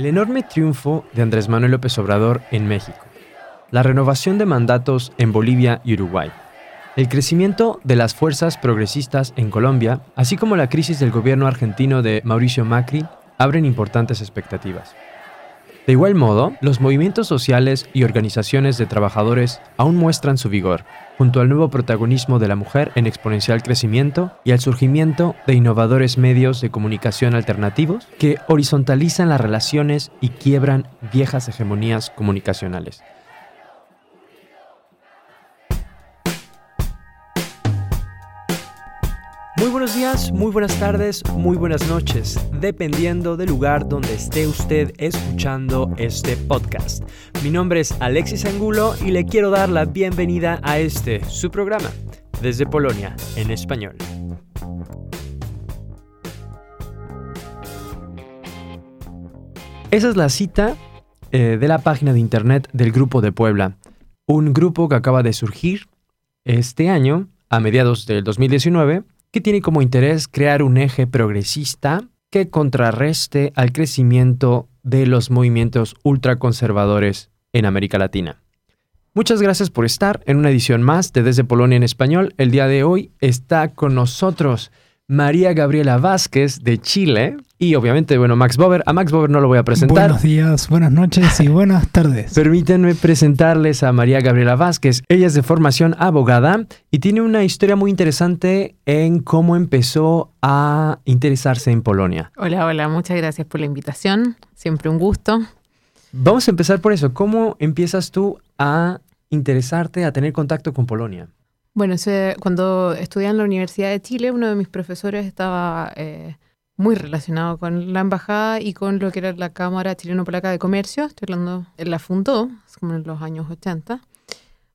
El enorme triunfo de Andrés Manuel López Obrador en México, la renovación de mandatos en Bolivia y Uruguay, el crecimiento de las fuerzas progresistas en Colombia, así como la crisis del gobierno argentino de Mauricio Macri, abren importantes expectativas. De igual modo, los movimientos sociales y organizaciones de trabajadores aún muestran su vigor, junto al nuevo protagonismo de la mujer en exponencial crecimiento y al surgimiento de innovadores medios de comunicación alternativos que horizontalizan las relaciones y quiebran viejas hegemonías comunicacionales. Buenos días, muy buenas tardes, muy buenas noches, dependiendo del lugar donde esté usted escuchando este podcast. Mi nombre es Alexis Angulo y le quiero dar la bienvenida a este, su programa, desde Polonia, en español. Esa es la cita eh, de la página de internet del Grupo de Puebla, un grupo que acaba de surgir este año, a mediados del 2019, que tiene como interés crear un eje progresista que contrarreste al crecimiento de los movimientos ultraconservadores en América Latina. Muchas gracias por estar en una edición más de Desde Polonia en Español. El día de hoy está con nosotros María Gabriela Vázquez de Chile y obviamente, bueno, Max Bober. A Max Bober no lo voy a presentar. Buenos días, buenas noches y buenas tardes. Permítanme presentarles a María Gabriela Vázquez. Ella es de formación abogada y tiene una historia muy interesante en cómo empezó a interesarse en Polonia. Hola, hola, muchas gracias por la invitación. Siempre un gusto. Vamos a empezar por eso. ¿Cómo empiezas tú a interesarte, a tener contacto con Polonia? Bueno, cuando estudié en la Universidad de Chile, uno de mis profesores estaba eh, muy relacionado con la embajada y con lo que era la Cámara Chileno-Polaca de Comercio. Estoy hablando, él la fundó, como en los años 80,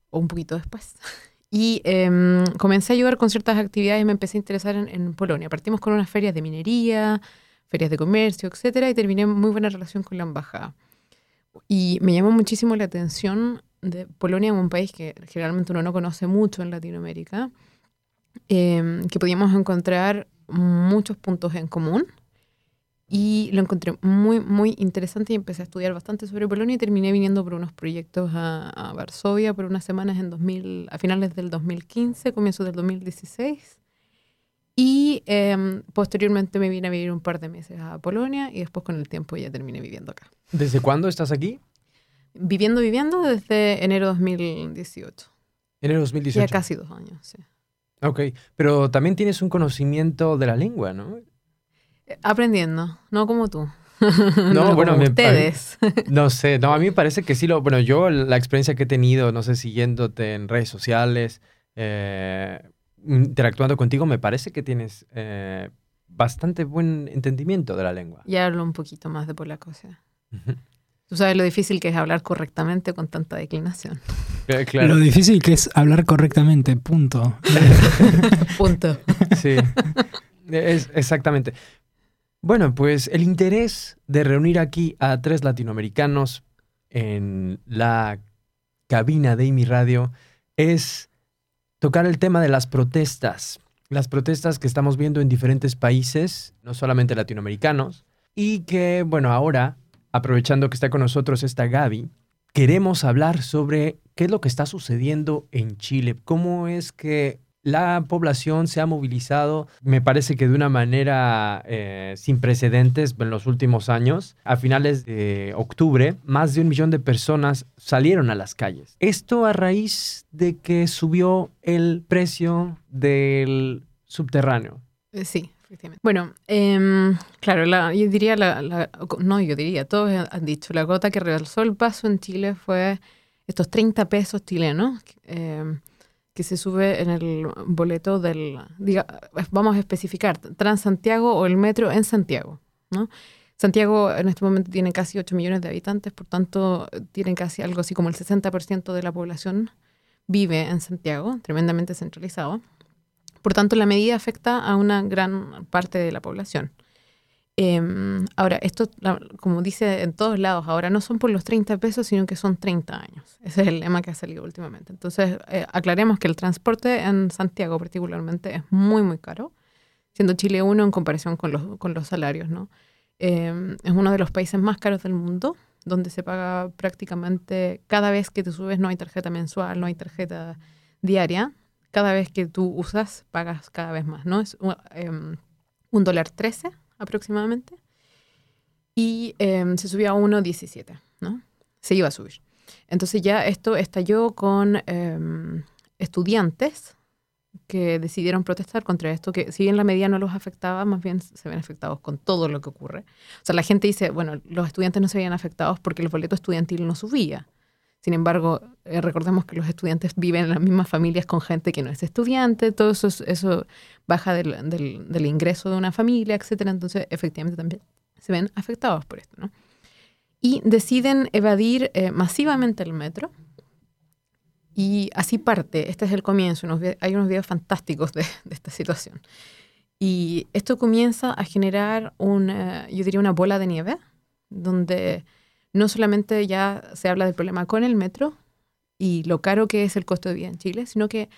o un poquito después. Y em, comencé a ayudar con ciertas actividades y me empecé a interesar en, en, Polonia. Partimos con unas ferias de minería, ferias de comercio, etcétera, y terminé muy buena relación con la embajada. Y me llamó muchísimo la atención de Polonia es un país que generalmente uno no conoce mucho en Latinoamérica, em, que podíamos encontrar muchos puntos en común. Y lo encontré muy, muy interesante y empecé a estudiar bastante sobre Polonia y terminé viniendo por unos proyectos a, Varsovia por unas semanas en 2000, a finales del 2015, comienzos del 2016. Y em, posteriormente me vine a vivir un par de meses a Polonia y después con el tiempo ya terminé viviendo acá. ¿Desde cuándo estás aquí? Viviendo, viviendo desde enero 2018. Enero 2018. Ya casi dos años, sí. Ok, pero también tienes un conocimiento de la lengua, ¿no? Eh, aprendiendo, no como tú. No, bueno, me, ustedes. no sé, no, a mí me parece que sí lo, bueno, yo la experiencia que he tenido, no sé, siguiéndote en redes sociales, eh, interactuando contigo, me parece que tienes eh, bastante buen entendimiento de la lengua. Ya hablo un poquito más de polaco, o sea. Tú sabes lo difícil que es hablar correctamente con tanta declinación. Eh, lo difícil que es hablar correctamente, punto. punto. Sí, es, exactamente. Bueno, pues el interés de reunir aquí a tres latinoamericanos en la cabina de IMI Radio es tocar el tema de las protestas. Las protestas que estamos viendo en diferentes países, no solamente latinoamericanos, y que, bueno, ahora aprovechando que está con nosotros esta Gaby, queremos hablar sobre qué es lo que está sucediendo en Chile, cómo es que la población se ha movilizado, me parece que de una manera eh, sin precedentes en los últimos años. A finales de octubre, más de un millón de personas salieron a las calles. Esto a raíz de que subió el precio del subterráneo. Eh, bueno, em, claro, yo diría, la, no, yo diría, todos han dicho, la gota que realzó el paso en Chile fue estos 30 pesos chilenos em, que se sube en el boleto del, diga, vamos a especificar, Transantiago o el metro en Santiago, ¿no? Santiago en este momento tiene casi 8 millones de habitantes, por tanto, tiene casi algo así como el 60% de la población vive en Santiago, tremendamente centralizado. Por tanto, la medida afecta a una gran parte de la población. Em, ahora, esto, como dice en todos lados, ahora no son por los 30 pesos, sino que son 30 años. Ese es el lema que ha salido últimamente. Entonces, eh, aclaremos que el transporte en Santiago particularmente es muy, muy caro, siendo Chile uno en comparación con los, con los salarios, ¿no? Eh, es uno de los países más caros del mundo, donde se paga prácticamente cada vez que te subes, no hay tarjeta mensual, no hay tarjeta diaria. Cada vez que tú usas, pagas cada vez más, ¿no? Es un, em, un dólar 13 aproximadamente. Y em, se subió a 1.17, ¿no? Se iba a subir. Entonces ya esto estalló con em, estudiantes que decidieron protestar contra esto, que si bien la medida no los afectaba, más bien se ven afectados con todo lo que ocurre. O sea, la gente dice, bueno, los estudiantes no se veían afectados porque el boleto estudiantil no subía. Sin embargo, eh, recordemos que los estudiantes viven en las mismas familias con gente que no es estudiante, todo eso, es- eso baja del, del- del ingreso de una familia, etcétera. Entonces, efectivamente también se ven afectados por esto, ¿no? Y deciden evadir eh, masivamente el metro. Y así parte, este es el comienzo, unos hay unos videos fantásticos de, de esta situación. Y esto comienza a generar una, yo diría una bola de nieve, donde no solamente ya se habla del problema con el metro y lo caro que es el costo de vida en Chile, sino que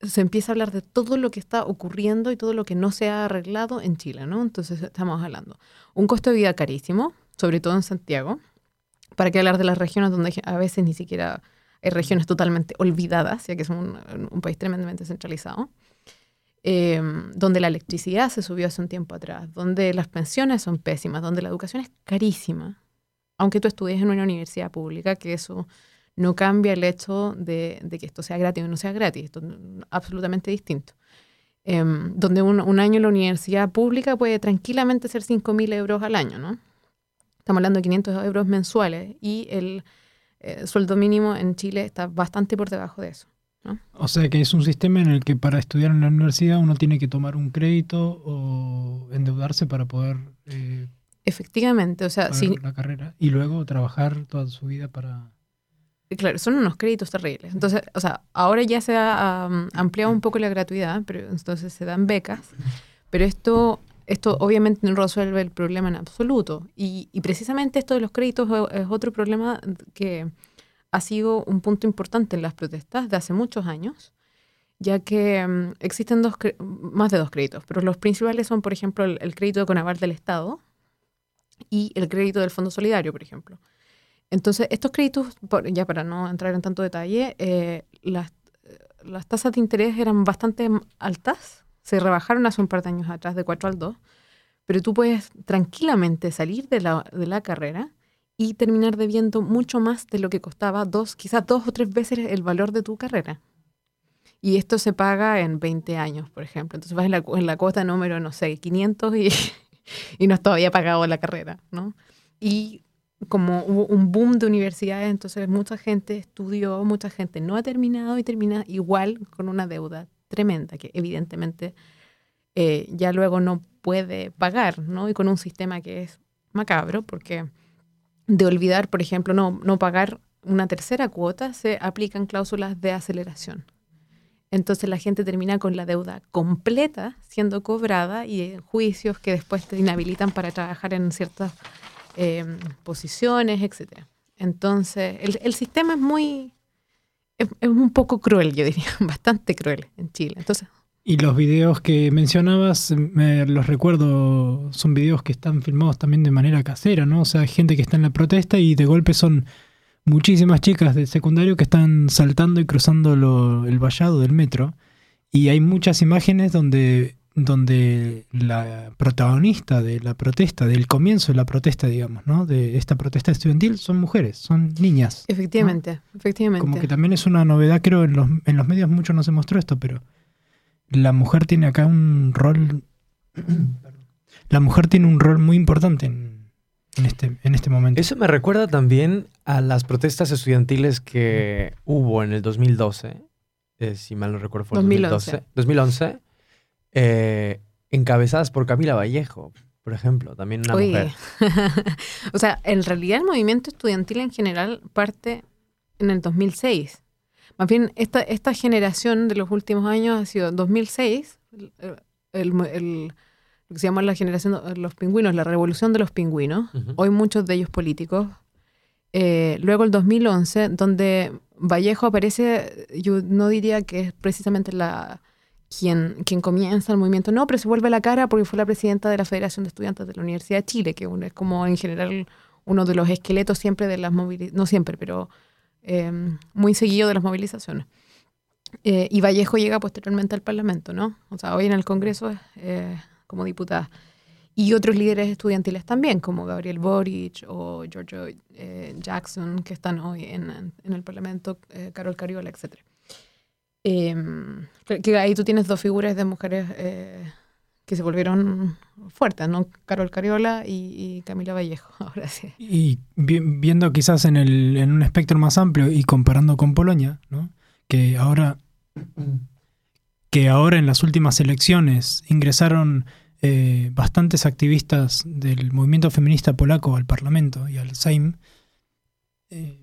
se empieza a hablar de todo lo que está ocurriendo y todo lo que no se ha arreglado en Chile, ¿no? Entonces estamos hablando. Un costo de vida carísimo, sobre todo en Santiago, para que hablar de las regiones donde a veces ni siquiera hay regiones totalmente olvidadas, ya que es un, país tremendamente centralizado, eh, donde la electricidad se subió hace un tiempo atrás, donde las pensiones son pésimas, donde la educación es carísima, aunque tú estudies en una universidad pública, que eso no cambia el hecho de, que esto sea gratis o no sea gratis, esto es absolutamente distinto. Em, donde un, un año en la universidad pública puede tranquilamente ser 5.000 euros al año, ¿no? Estamos hablando de 500 euros mensuales y el eh, sueldo mínimo en Chile está bastante por debajo de eso. O sea que es un sistema en el que para estudiar en la universidad uno tiene que tomar un crédito o endeudarse para poder eh, Efectivamente, o sea, pagar si, la carrera y luego trabajar toda su vida para... Claro, son unos créditos terribles. Entonces, o sea, ahora ya se ha um, ampliado un poco la gratuidad, pero entonces se dan becas, pero esto, esto obviamente no resuelve el problema en absoluto. Y, y precisamente esto de los créditos es otro problema que ha sido un punto importante en las protestas de hace muchos años, ya que um, existen dos, más de dos créditos, pero los principales son, por ejemplo, el, el crédito de Conaval del Estado y el crédito del Fondo Solidario, por ejemplo. Entonces, estos créditos, ya para no entrar en tanto detalle, eh, las, las, tasas de interés eran bastante altas, se rebajaron hace un par de años atrás de 4 al 2, pero tú puedes tranquilamente salir de la, de la carrera y terminar debiendo mucho más de lo que costaba dos, quizás dos o tres veces el valor de tu carrera. Y esto se paga en 20 años, por ejemplo. Entonces vas en la, en la cuota número, no sé, 500 y, y no has todavía pagado la carrera, ¿no? Y como hubo un boom de universidades, entonces mucha gente estudió, mucha gente no ha terminado y termina igual con una deuda tremenda que evidentemente eh, ya luego no puede pagar, ¿no? Y con un sistema que es macabro, porque de olvidar, por ejemplo, no, no pagar una tercera cuota, se aplican cláusulas de aceleración. Entonces la gente termina con la deuda completa siendo cobrada y juicios que después te inhabilitan para trabajar en ciertas eh, posiciones, etc. Entonces, el, el, sistema es muy, es, un poco cruel, yo diría, bastante cruel en Chile. Entonces, y los videos que mencionabas, me los recuerdo, son videos que están filmados también de manera casera, ¿no? O sea, gente que está en la protesta y de golpe son muchísimas chicas de secundario que están saltando y cruzando lo, el vallado del metro. Y hay muchas imágenes donde donde la protagonista de la protesta, del comienzo de la protesta, digamos, ¿no? De esta protesta estudiantil, son mujeres, son niñas. Efectivamente, ¿no? efectivamente. Como que también es una novedad, creo, en los, en los medios mucho no se mostró esto, pero la mujer tiene acá un rol. la mujer tiene un rol muy importante en, en, este, en este momento. Eso me recuerda también a las protestas estudiantiles que hubo en el 2012, eh, si mal no recuerdo, fue 2011. 2012. 2011 eh, encabezadas por Camila Vallejo, por ejemplo, también una Oye. mujer. o sea, en realidad el movimiento estudiantil en general parte en el 2006. Más bien, esta, esta generación de los últimos años ha sido 2006, el, el, el, lo que se llama la generación de los pingüinos, la revolución de los pingüinos, Uh -huh. hoy muchos de ellos políticos. Eh, luego el 2011, donde Vallejo aparece, yo no diría que es precisamente la quien, quien comienza el movimiento. No, pero se vuelve la cara porque fue la presidenta de la Federación de Estudiantes de la Universidad de Chile, que es como en general uno de los esqueletos siempre de las movilizaciones, no siempre, pero eh, muy seguido de las movilizaciones. Eh, y Vallejo llega posteriormente al Parlamento, ¿no? O sea, hoy en el Congreso eh, como diputada. Y otros líderes estudiantiles también, como Gabriel Boric o Giorgio eh, Jackson, que están hoy en, en el Parlamento, eh, Carol Cariola, etc. Em, que ahí tú tienes dos figuras de mujeres eh, que se volvieron fuertes, ¿no? Carol Cariola y, y Camila Vallejo, ahora sí. Y vi- viendo quizás en, el, en un espectro más amplio y comparando con Polonia, ¿no? que ahora que ahora en las últimas elecciones ingresaron eh, bastantes activistas del movimiento feminista polaco al Parlamento y al Sejm. eh,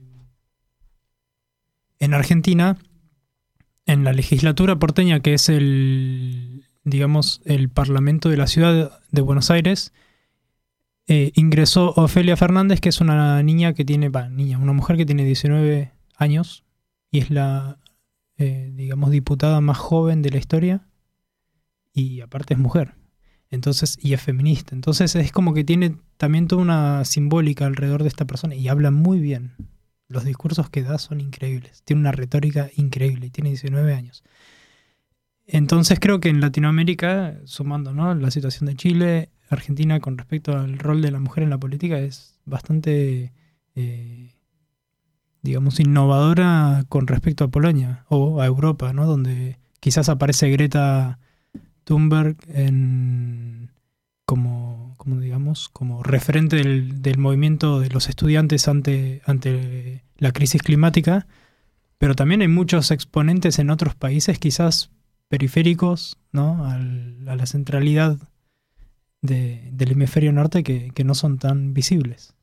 en Argentina, en la legislatura porteña, que es el, digamos, el Parlamento de la ciudad de Buenos Aires, eh, ingresó Ofelia Fernández, que es una niña que tiene, niña, una mujer que tiene 19 años y es la, eh, digamos, diputada más joven de la historia y aparte es mujer. Entonces, y es feminista. Entonces es como que tiene también toda una simbólica alrededor de esta persona y habla muy bien. Los discursos que da son increíbles. Tiene una retórica increíble y tiene 19 años. Entonces creo que en Latinoamérica, sumando ¿no? la situación de Chile, Argentina con respecto al rol de la mujer en la política es bastante, eh, digamos, innovadora con respecto a Polonia o a Europa, ¿no? Donde quizás aparece Greta Thunberg en, como, como, digamos, como referente del, del movimiento de los estudiantes ante, ante la crisis climática, pero también hay muchos exponentes en otros países, quizás periféricos, ¿no? Al- a la centralidad de- del hemisferio norte que no son tan visibles.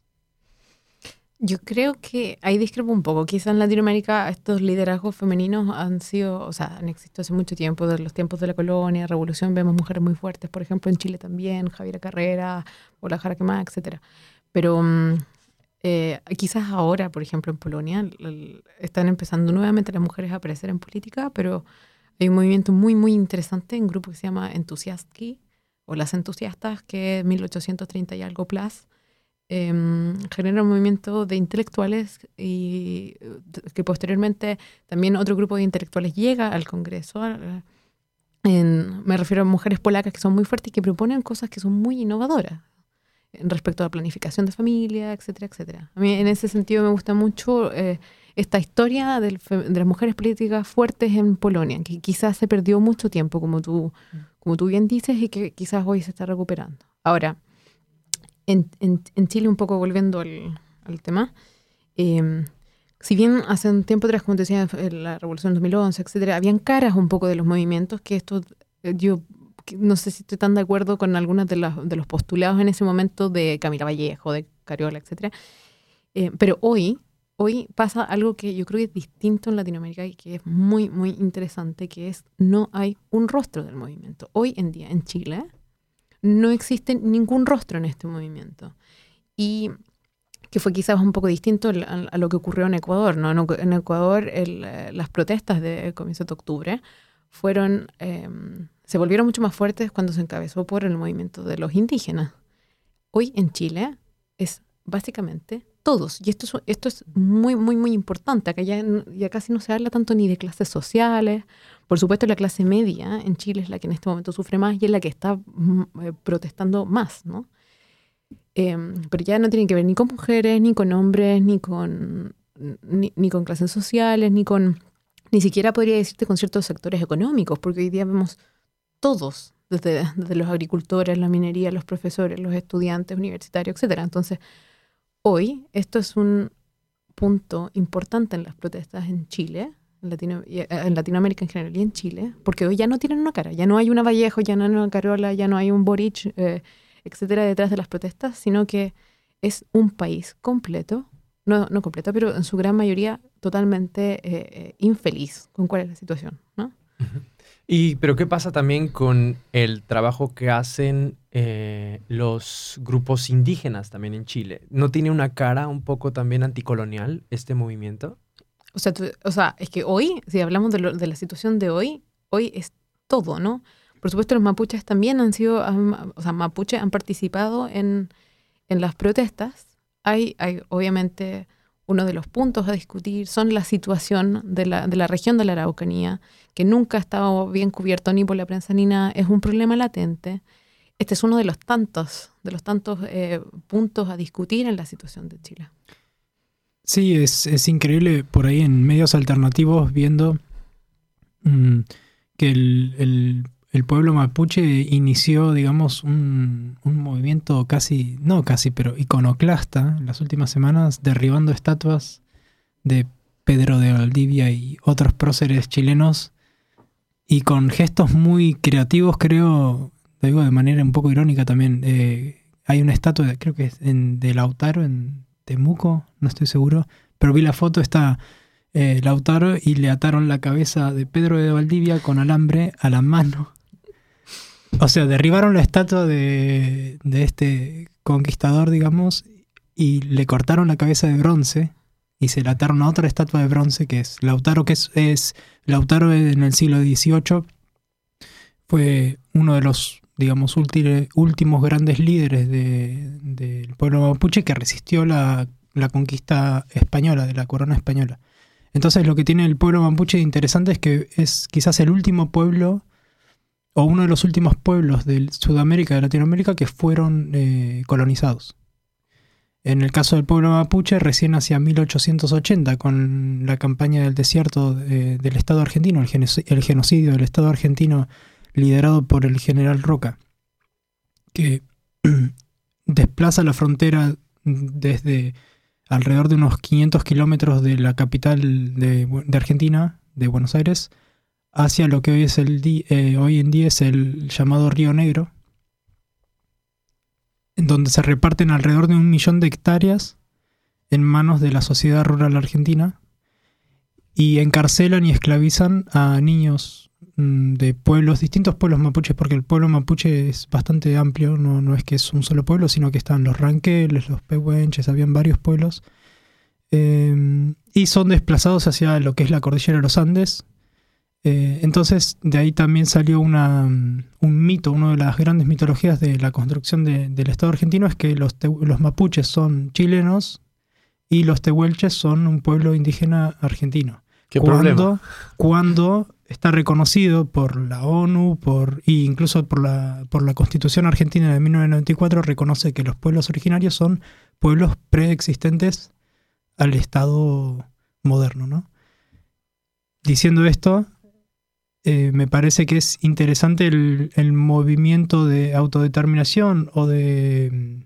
Yo creo que ahí discrepo un poco. Quizás en Latinoamérica estos liderazgos femeninos han sido, o sea, han existido hace mucho tiempo, desde los tiempos de la colonia, revolución, vemos mujeres muy fuertes, por ejemplo, en Chile también, Javiera Carrera, Ola Jaraquemá, etc. Pero mm, eh, quizás ahora, por ejemplo, en Polonia, están empezando nuevamente las mujeres a aparecer en política, pero hay un movimiento muy, muy interesante, un grupo que se llama Entusiastki, o las entusiastas, que es 1830 y algo plus, em, genera un movimiento de intelectuales y eh, que posteriormente también otro grupo de intelectuales llega al Congreso. en- me refiero a mujeres polacas que son muy fuertes y que proponen cosas que son muy innovadoras en respecto a la planificación de familia, etcétera, etcétera. A mí en ese sentido me gusta mucho eh, esta historia del de las mujeres políticas fuertes en Polonia, que quizás se perdió mucho tiempo, como tú, como tú bien dices, y que quizás hoy se está recuperando. Ahora, en, Chile, un poco volviendo al, al tema, eh, si bien hace un tiempo atrás, como te decía, la revolución del 2011, etcétera, habían caras un poco de los movimientos que esto, eh, yo no sé si estoy tan de acuerdo con algunos de, de los postulados en ese momento de Camila Vallejo, de Cariola, etcétera. Eh, pero hoy, hoy pasa algo que yo creo que es distinto en Latinoamérica y que es muy, muy interesante, que es no hay un rostro del movimiento. Hoy en día en Chile no existe ningún rostro en este movimiento. Y que fue quizás un poco distinto a, lo que ocurrió en Ecuador. ¿no? En, Ecu- en Ecuador las protestas de comienzo de octubre fueron, eh, se volvieron mucho más fuertes cuando se encabezó por el movimiento de los indígenas. Hoy en Chile es básicamente todos. Y esto es, esto es muy, muy, muy importante. Acá ya, ya casi no se habla tanto ni de clases sociales. Por supuesto, la clase media en Chile es la que en este momento sufre más y es la que está mm, eh, protestando más, ¿no? Em, pero ya no tiene que ver ni con mujeres, ni con hombres, ni con, ni, ni con clases sociales, ni con, ni siquiera podría decirte con ciertos sectores económicos, porque hoy día vemos todos, desde, desde los agricultores, la minería, los profesores, los estudiantes universitarios, etcétera. Entonces, hoy esto es un punto importante en las protestas en Chile, en, Latino- eh, en Latinoamérica en general y en Chile, porque hoy ya no tienen una cara, ya no hay una Vallejo, ya no hay una Carola, ya no hay un Boric, eh, etcétera, detrás de las protestas, sino que es un país completo, no, completo, pero en su gran mayoría totalmente eh, infeliz con cuál es la situación, ¿no? Y, pero ¿qué pasa también con el trabajo que hacen eh, los grupos indígenas también en Chile? ¿No tiene una cara un poco también anticolonial este movimiento? O sea, o sea, es que hoy, si hablamos de, lo- de la situación de hoy, hoy es todo, ¿no? Por supuesto, los mapuches también han sido, o sea, mapuches han participado en, en las protestas. Hay, hay, obviamente, uno de los puntos a discutir son la situación de la, de la región de la Araucanía, que nunca ha estado bien cubierto ni por la prensa ni nada, es un problema latente. Este es uno de los tantos, de los tantos eh, puntos a discutir en la situación de Chile. Sí, es, es increíble por ahí en medios alternativos viendo mm, que el, el- el pueblo mapuche inició, digamos, un, movimiento casi, no casi, pero iconoclasta en las últimas semanas, derribando estatuas de Pedro de Valdivia y otros próceres chilenos y con gestos muy creativos, creo, lo digo de manera un poco irónica también. eh, hay una estatua, creo que es en, de Lautaro, en Temuco, no estoy seguro, pero vi la foto, está eh, Lautaro y le ataron la cabeza de Pedro de Valdivia con alambre a la mano. O sea, derribaron la estatua de, de este conquistador, digamos, y le cortaron la cabeza de bronce y se la ataron a otra estatua de bronce que es Lautaro, que es, es Lautaro en el siglo XVIII fue uno de los, digamos, últimos grandes líderes de- del pueblo mapuche que resistió la, la conquista española, de la corona española. Entonces lo que tiene el pueblo mapuche de interesante es que es quizás el último pueblo o uno de los últimos pueblos de Sudamérica, de Latinoamérica, que fueron eh, colonizados. En el caso del pueblo mapuche, recién hacia 1880, con la campaña del desierto de- del Estado argentino, el, genoci- el genocidio del Estado argentino liderado por el general Roca, que desplaza la frontera desde alrededor de unos 500 kilómetros de la capital de Argentina, de Buenos Aires, hacia lo que hoy, es el eh, hoy en día es el llamado Río Negro, en donde se reparten alrededor de un millón de hectáreas en manos de la sociedad rural argentina y encarcelan y esclavizan a niños mm, de pueblos, distintos pueblos mapuches, porque el pueblo mapuche es bastante amplio, no, no es que es un solo pueblo, sino que están los ranqueles, los pehuenches, habían varios pueblos, eh, y son desplazados hacia lo que es la cordillera de los Andes. Eh, entonces, de ahí también salió una, un mito, una de las grandes mitologías de la construcción de- del Estado argentino es que los, te- los mapuches son chilenos y los tehuelches son un pueblo indígena argentino ¿Qué cuando, problema? cuando está reconocido por la ONU por, e incluso por la, por la Constitución Argentina de 1994, reconoce que los pueblos originarios son pueblos preexistentes al Estado moderno. ¿no? Diciendo esto, eh, me parece que es interesante el, movimiento de autodeterminación o de, mm,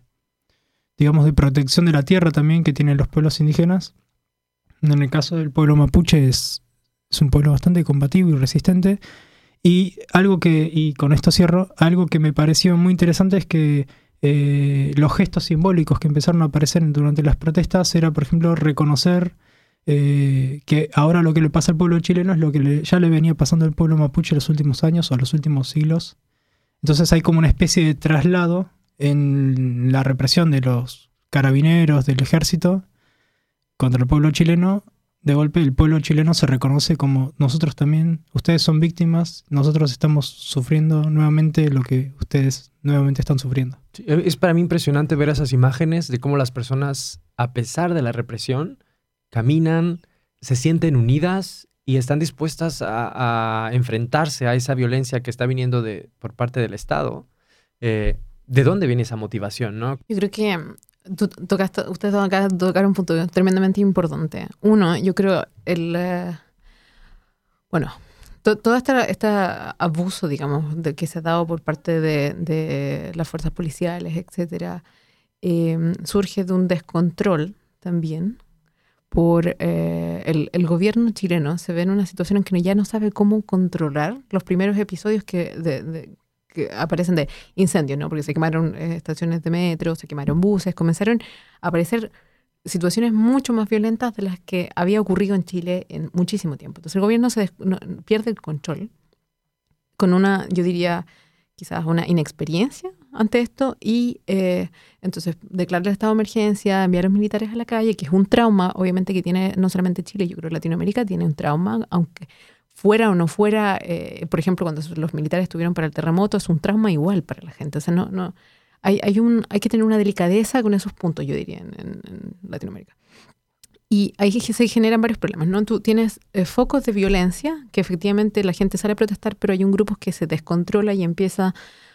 digamos, de protección de la tierra también que tienen los pueblos indígenas. En el caso del pueblo mapuche es, es un pueblo bastante combativo y resistente. Y algo que, y con esto cierro, algo que me pareció muy interesante es que eh, los gestos simbólicos que empezaron a aparecer durante las protestas era, por ejemplo, reconocer eh, que ahora lo que le pasa al pueblo chileno es lo que ya le venía pasando al pueblo mapuche los últimos años o los últimos siglos. Entonces hay como una especie de traslado en la represión de los carabineros, del ejército, contra el pueblo chileno, de golpe el pueblo chileno se reconoce como nosotros también, ustedes son víctimas, nosotros estamos sufriendo nuevamente lo que ustedes nuevamente están sufriendo. Es para mí impresionante ver esas imágenes de cómo las personas, a pesar de la represión, caminan, se sienten unidas y están dispuestas a, enfrentarse a esa violencia que está viniendo de, por parte del Estado. Eh, ¿De dónde viene esa motivación? ¿no? Yo creo que mm, tú tocaste, ustedes acá tocaron un punto tremendamente importante. Uno, yo creo el eh, bueno, to- todo este, abuso, digamos, que se ha dado por parte de, de las fuerzas policiales, etcétera, eh, surge de un descontrol también por eh, el, gobierno chileno. Se ve en una situación en que ya no sabe cómo controlar los primeros episodios que, de- que aparecen de incendios, ¿no? Porque se quemaron eh, estaciones de metro, se quemaron buses, comenzaron a aparecer situaciones mucho más violentas de las que había ocurrido en Chile en muchísimo tiempo. Entonces el gobierno se no- pierde el control con una, yo diría, quizás una inexperiencia ante esto y eh, entonces declarar el estado de emergencia, enviar a los militares a la calle, que es un trauma, obviamente que tiene no solamente Chile, yo creo que Latinoamérica tiene un trauma, aunque fuera o no fuera, eh, por ejemplo, cuando los militares estuvieron para el terremoto, es un trauma igual para la gente. O sea, no, no, hay, hay, un, hay que tener una delicadeza con esos puntos, yo diría, en, en Latinoamérica. Y ahí se generan varios problemas, ¿no? Tú tienes eh, focos de violencia, que efectivamente la gente sale a protestar, pero hay un grupo que se descontrola y empieza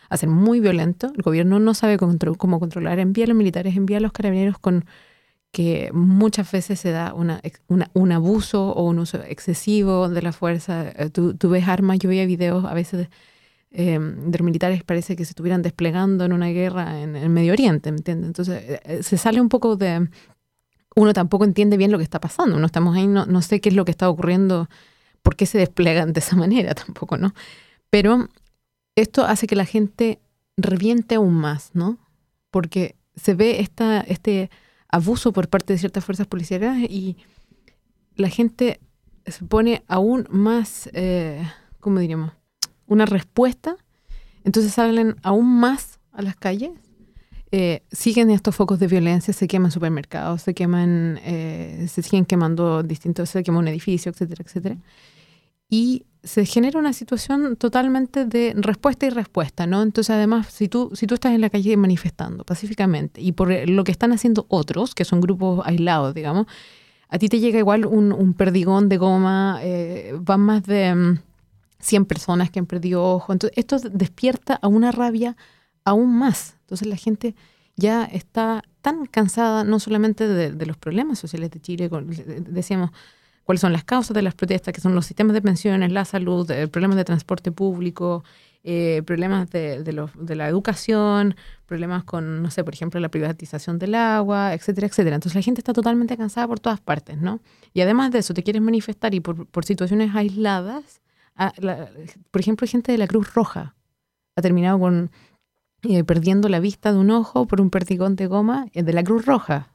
a muy violento. El gobierno no sabe cómo controlar. Envía a los militares, envía a los carabineros con que muchas veces se da una, un abuso o un uso excesivo de la fuerza. Eh, tú, ves armas, yo veía videos a veces de, eh, de militares, parece que se estuvieran desplegando en una guerra en el Medio Oriente, ¿me entiendes? Entonces se sale un poco de, uno tampoco entiende bien lo que está pasando. No estamos ahí, no, no sé qué es lo que está ocurriendo, por qué se desplegan de esa manera tampoco, ¿no? Pero esto hace que la gente reviente aún más, ¿no? Porque se ve este abuso por parte de ciertas fuerzas policiales y la gente se pone aún más, eh, ¿cómo diríamos? Una respuesta. Entonces salen aún más a las calles eh, siguen estos focos de violencia, se queman supermercados, se queman, eh, se siguen quemando distintos, se quema un edificio, etcétera, etcétera. Y se genera una situación totalmente de respuesta y respuesta, ¿no? Entonces, además, si tú, si tú estás en la calle manifestando pacíficamente y por lo que están haciendo otros, que son grupos aislados, digamos, a ti te llega igual un, perdigón de goma, eh, van más de 100 mm, personas que han perdido ojo. Entonces, esto despierta a una rabia aún más. Entonces la gente ya está tan cansada no solamente de, los problemas sociales de Chile, decíamos cuáles son las causas de las protestas, que son los sistemas de pensiones, la salud, el problemas de transporte público, eh, problemas de, de, la educación, problemas con, no sé, por ejemplo, la privatización del agua, etcétera, etcétera. Entonces la gente está totalmente cansada por todas partes, ¿no? Y además de eso, te quieres manifestar y por, por situaciones aisladas, ah, por ejemplo, gente de la Cruz Roja ha terminado con eh, perdiendo la vista de un ojo por un perdigón de goma eh, de la Cruz Roja.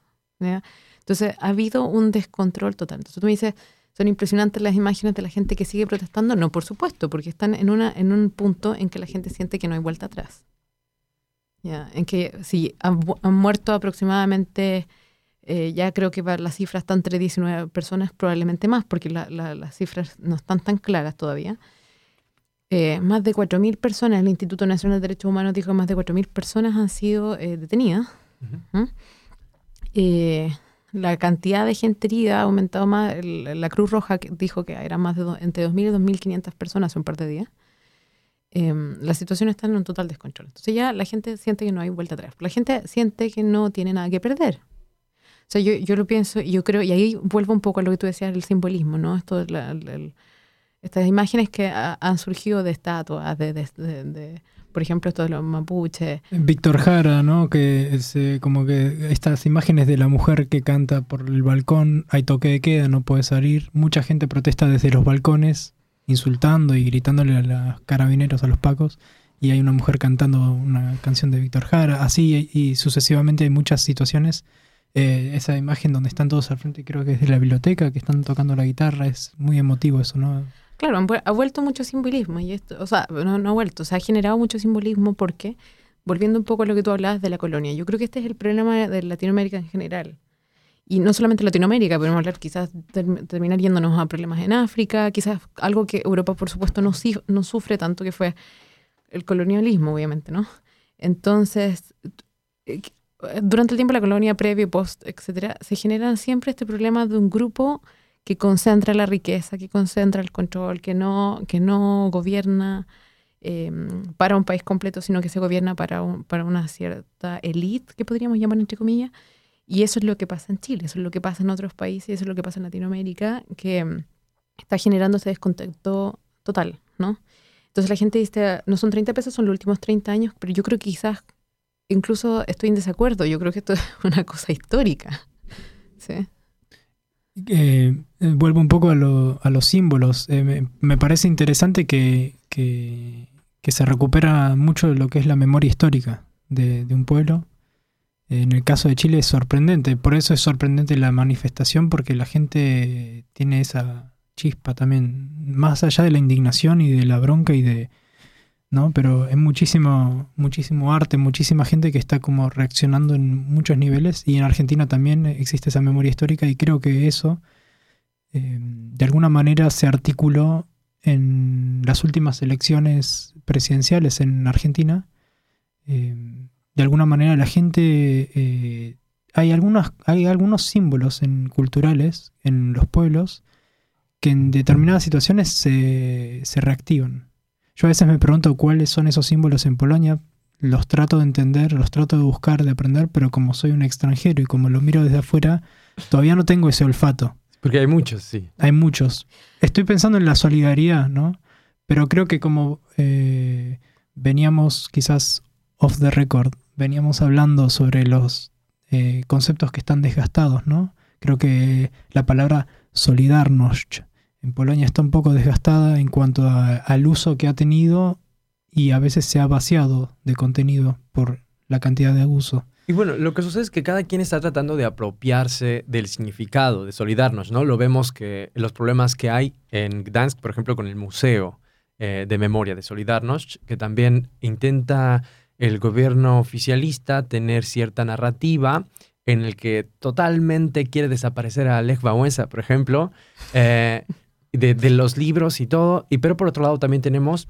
Entonces ha habido un descontrol total. Entonces tú me dices, ¿son impresionantes las imágenes de la gente que sigue protestando? No, por supuesto, porque están en, una, en un punto en que la gente siente que no hay vuelta atrás. ¿Ya? En que si han, muerto aproximadamente, eh, ya creo que la cifra está entre 19 personas, probablemente más, porque las cifras no están tan claras todavía. Eh, más de 4.000 personas, el Instituto Nacional de Derechos Humanos dijo que más de 4.000 personas han sido eh, detenidas. ¿Mm? Eh, la cantidad de gente herida ha aumentado más. la Cruz Roja dijo que era más de entre 2.000 y 2.500 personas hace un par de días. Em, la situación está en un total descontrol. Entonces ya la gente siente que no hay vuelta atrás. La gente siente que no tiene nada que perder. O sea, yo, yo lo pienso y yo creo, y ahí vuelvo un poco a lo que tú decías, el simbolismo, ¿no? Esto, la, el, estas imágenes que han surgido de estatuas, de, por ejemplo, esto de los mapuches. Víctor Jara, ¿no? Que es eh, como que estas imágenes de la mujer que canta por el balcón, hay toque de queda, no puede salir. Mucha gente protesta desde los balcones, insultando y gritándole a los carabineros, a los pacos. Y hay una mujer cantando una canción de Víctor Jara. Así y, sucesivamente hay muchas situaciones. Eh, esa imagen donde están todos al frente, creo que es de la biblioteca, que están tocando la guitarra, es muy emotivo eso, ¿no? Claro, ha vuelto mucho simbolismo, y esto, o sea, no, no ha vuelto, se ha generado mucho simbolismo porque, volviendo un poco a lo que tú hablabas de la colonia, yo creo que este es el problema de Latinoamérica en general. Y no solamente Latinoamérica, podemos hablar quizás terminar yéndonos a problemas en África, quizás algo que Europa, por supuesto, no, no sufre tanto, que fue el colonialismo, obviamente, ¿no? Entonces, eh, durante el tiempo de la colonia, previo, post, etcétera, se generan siempre este problema de un grupo que concentra la riqueza, que concentra el control, que no, que no gobierna em, para un país completo, sino que se gobierna para, para una cierta élite, que podríamos llamar entre comillas. Y eso es lo que pasa en Chile, eso es lo que pasa en otros países, eso es lo que pasa en Latinoamérica, que em, está generando ese descontento total, ¿no? Entonces la gente dice, no son 30 pesos, son los últimos 30 años, pero yo creo que quizás incluso estoy en desacuerdo, yo creo que esto es una cosa histórica. ¿sí? Eh, eh, vuelvo un poco a, los símbolos. Eh, me, parece interesante que, se recupera mucho lo que es la memoria histórica de, un pueblo. En el caso de Chile es sorprendente, por eso es sorprendente la manifestación, porque la gente tiene esa chispa también, más allá de la indignación y de la bronca y de, ¿no? Pero es muchísimo, muchísimo arte, muchísima gente que está como reaccionando en muchos niveles y en Argentina también existe esa memoria histórica y creo que eso eh, de alguna manera se articuló en las últimas elecciones presidenciales en Argentina, eh, de alguna manera la gente, eh, hay, algunas, hay algunos símbolos en, culturales en los pueblos que en determinadas situaciones se, se reactivan. Yo a veces me pregunto cuáles son esos símbolos en Polonia, los trato de entender, los trato de buscar, de aprender, pero como soy un extranjero y como lo miro desde afuera, todavía no tengo ese olfato. Porque hay muchos, sí. Hay muchos. Estoy pensando en la solidaridad, ¿no? Pero creo que como eh, veníamos quizás off the record, veníamos hablando sobre los eh, conceptos que están desgastados, ¿no? Creo que la palabra solidarność en Polonia está un poco desgastada en cuanto al uso que ha tenido y a veces se ha vaciado de contenido por la cantidad de abuso. Y bueno, lo que sucede es que cada quien está tratando de apropiarse del significado, de solidarnos, ¿no? Lo vemos que los problemas que hay en Gdansk, por ejemplo, con el Museo eh, de Memoria de Solidarność, que también intenta el gobierno oficialista tener cierta narrativa en el que totalmente quiere desaparecer a Lech Wałęsa, por ejemplo, eh, de, los libros y todo. Y pero por otro lado también tenemos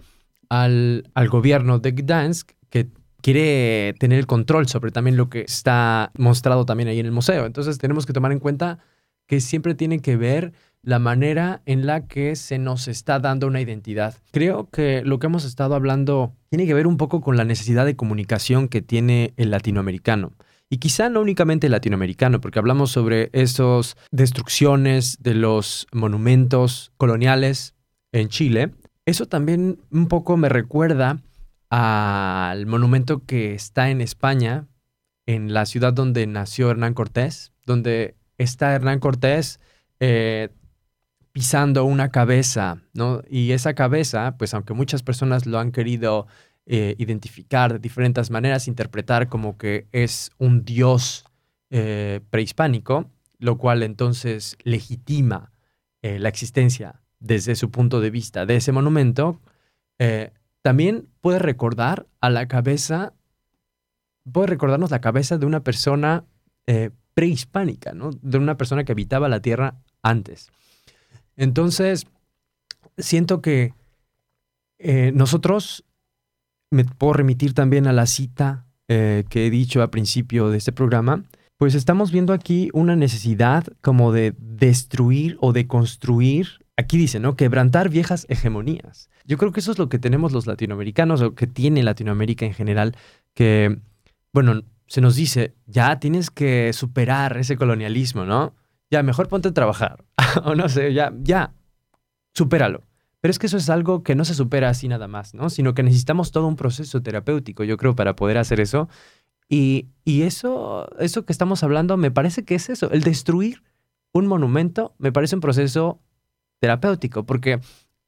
al, al gobierno de Gdansk que quiere tener el control sobre también lo que está mostrado también ahí en el museo. Entonces tenemos que tomar en cuenta que siempre tiene que ver la manera en la que se nos está dando una identidad. Creo que lo que hemos estado hablando tiene que ver un poco con la necesidad de comunicación que tiene el latinoamericano. Y quizá no únicamente latinoamericano, porque hablamos sobre esas destrucciones de los monumentos coloniales en Chile. Eso también un poco me recuerda al monumento que está en España, en la ciudad donde nació Hernán Cortés, donde está Hernán Cortés eh, pisando una cabeza, ¿no? Y esa cabeza, pues aunque muchas personas lo han querido eh, identificar de diferentes maneras, interpretar como que es un dios eh, prehispánico, lo cual entonces legitima la existencia desde su punto de vista de ese monumento, también puede recordar a la cabeza, puede recordarnos la cabeza de una persona eh, prehispánica, ¿no? De una persona que habitaba la tierra antes. Entonces, siento que eh, nosotros, me puedo remitir también a la cita eh, que he dicho al principio de este programa, pues estamos viendo aquí una necesidad como de destruir o de construir aquí dice, ¿no? Quebrantar viejas hegemonías. Yo creo que eso es lo que tenemos los latinoamericanos, o que tiene Latinoamérica en general, que, bueno, se nos dice, ya tienes que superar ese colonialismo, ¿no? Ya, mejor ponte a trabajar. o no sé, ya, ya, supéralo. Pero es que eso es algo que no se supera así nada más, ¿no? Sino que necesitamos todo un proceso terapéutico, yo creo, para poder hacer eso. Y, y eso, eso que estamos hablando me parece que es eso, el destruir un monumento me parece un proceso terapéutico, porque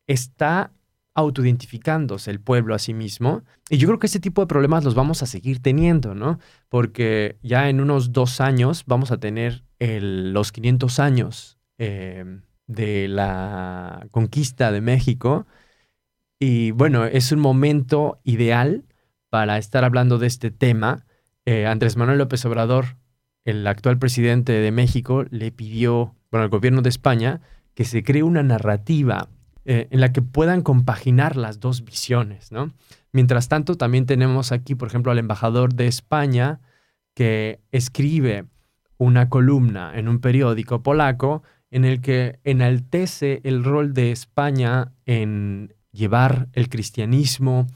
está autoidentificándose el pueblo a sí mismo. Y yo creo que este tipo de problemas los vamos a seguir teniendo, ¿no? Porque ya en unos dos años vamos a tener los 500 años eh, de la conquista de México. Y bueno, es un momento ideal para estar hablando de este tema. Eh, Andrés Manuel López Obrador, el actual presidente de México, le pidió, bueno, al gobierno de España, que se cree una narrativa eh, en la que puedan compaginar las dos visiones, ¿no? Mientras tanto, también tenemos aquí, por ejemplo, al embajador de España que escribe una columna en un periódico polaco en el que enaltece el rol de España en llevar el cristianismo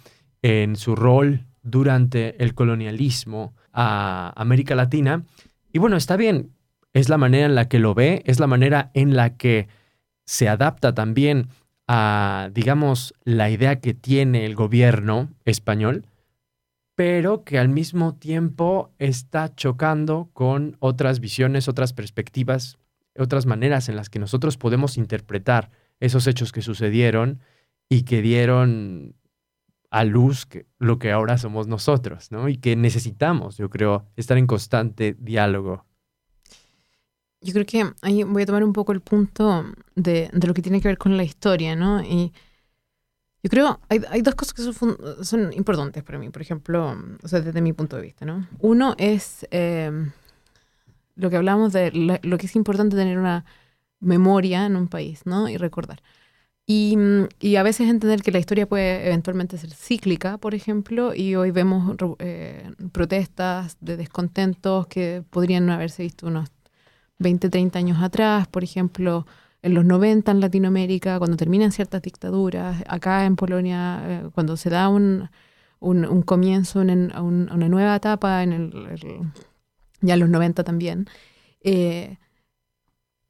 en su rol durante el colonialismo a América Latina. Y bueno, está bien, es la manera en la que lo ve, es la manera en la que se adapta también a, digamos, la idea que tiene el gobierno español, pero que al mismo tiempo está chocando con otras visiones, otras perspectivas, otras maneras en las que nosotros podemos interpretar esos hechos que sucedieron y que dieron a luz lo que ahora somos nosotros, ¿no? Y que necesitamos, yo creo, estar en constante diálogo yo creo que ahí voy a tomar un poco el punto de, lo que tiene que ver con la historia, ¿no? Y yo creo, hay, hay dos cosas que son, son, importantes para mí, por ejemplo, o sea, desde mi punto de vista, ¿no? Uno es eh, lo que hablamos de lo que es importante tener una memoria en un país, ¿no? Y recordar. Y, mm, y a veces entender que la historia puede eventualmente ser cíclica, por ejemplo, y hoy vemos eh, protestas de descontentos que podrían no haberse visto unos 20, 30 años atrás, por ejemplo, en los 90 en Latinoamérica, cuando terminan ciertas dictaduras, acá en Polonia, eh, cuando se da un, un, un comienzo en, a un- una nueva etapa, en el, el- ya en los 90 también. Eh,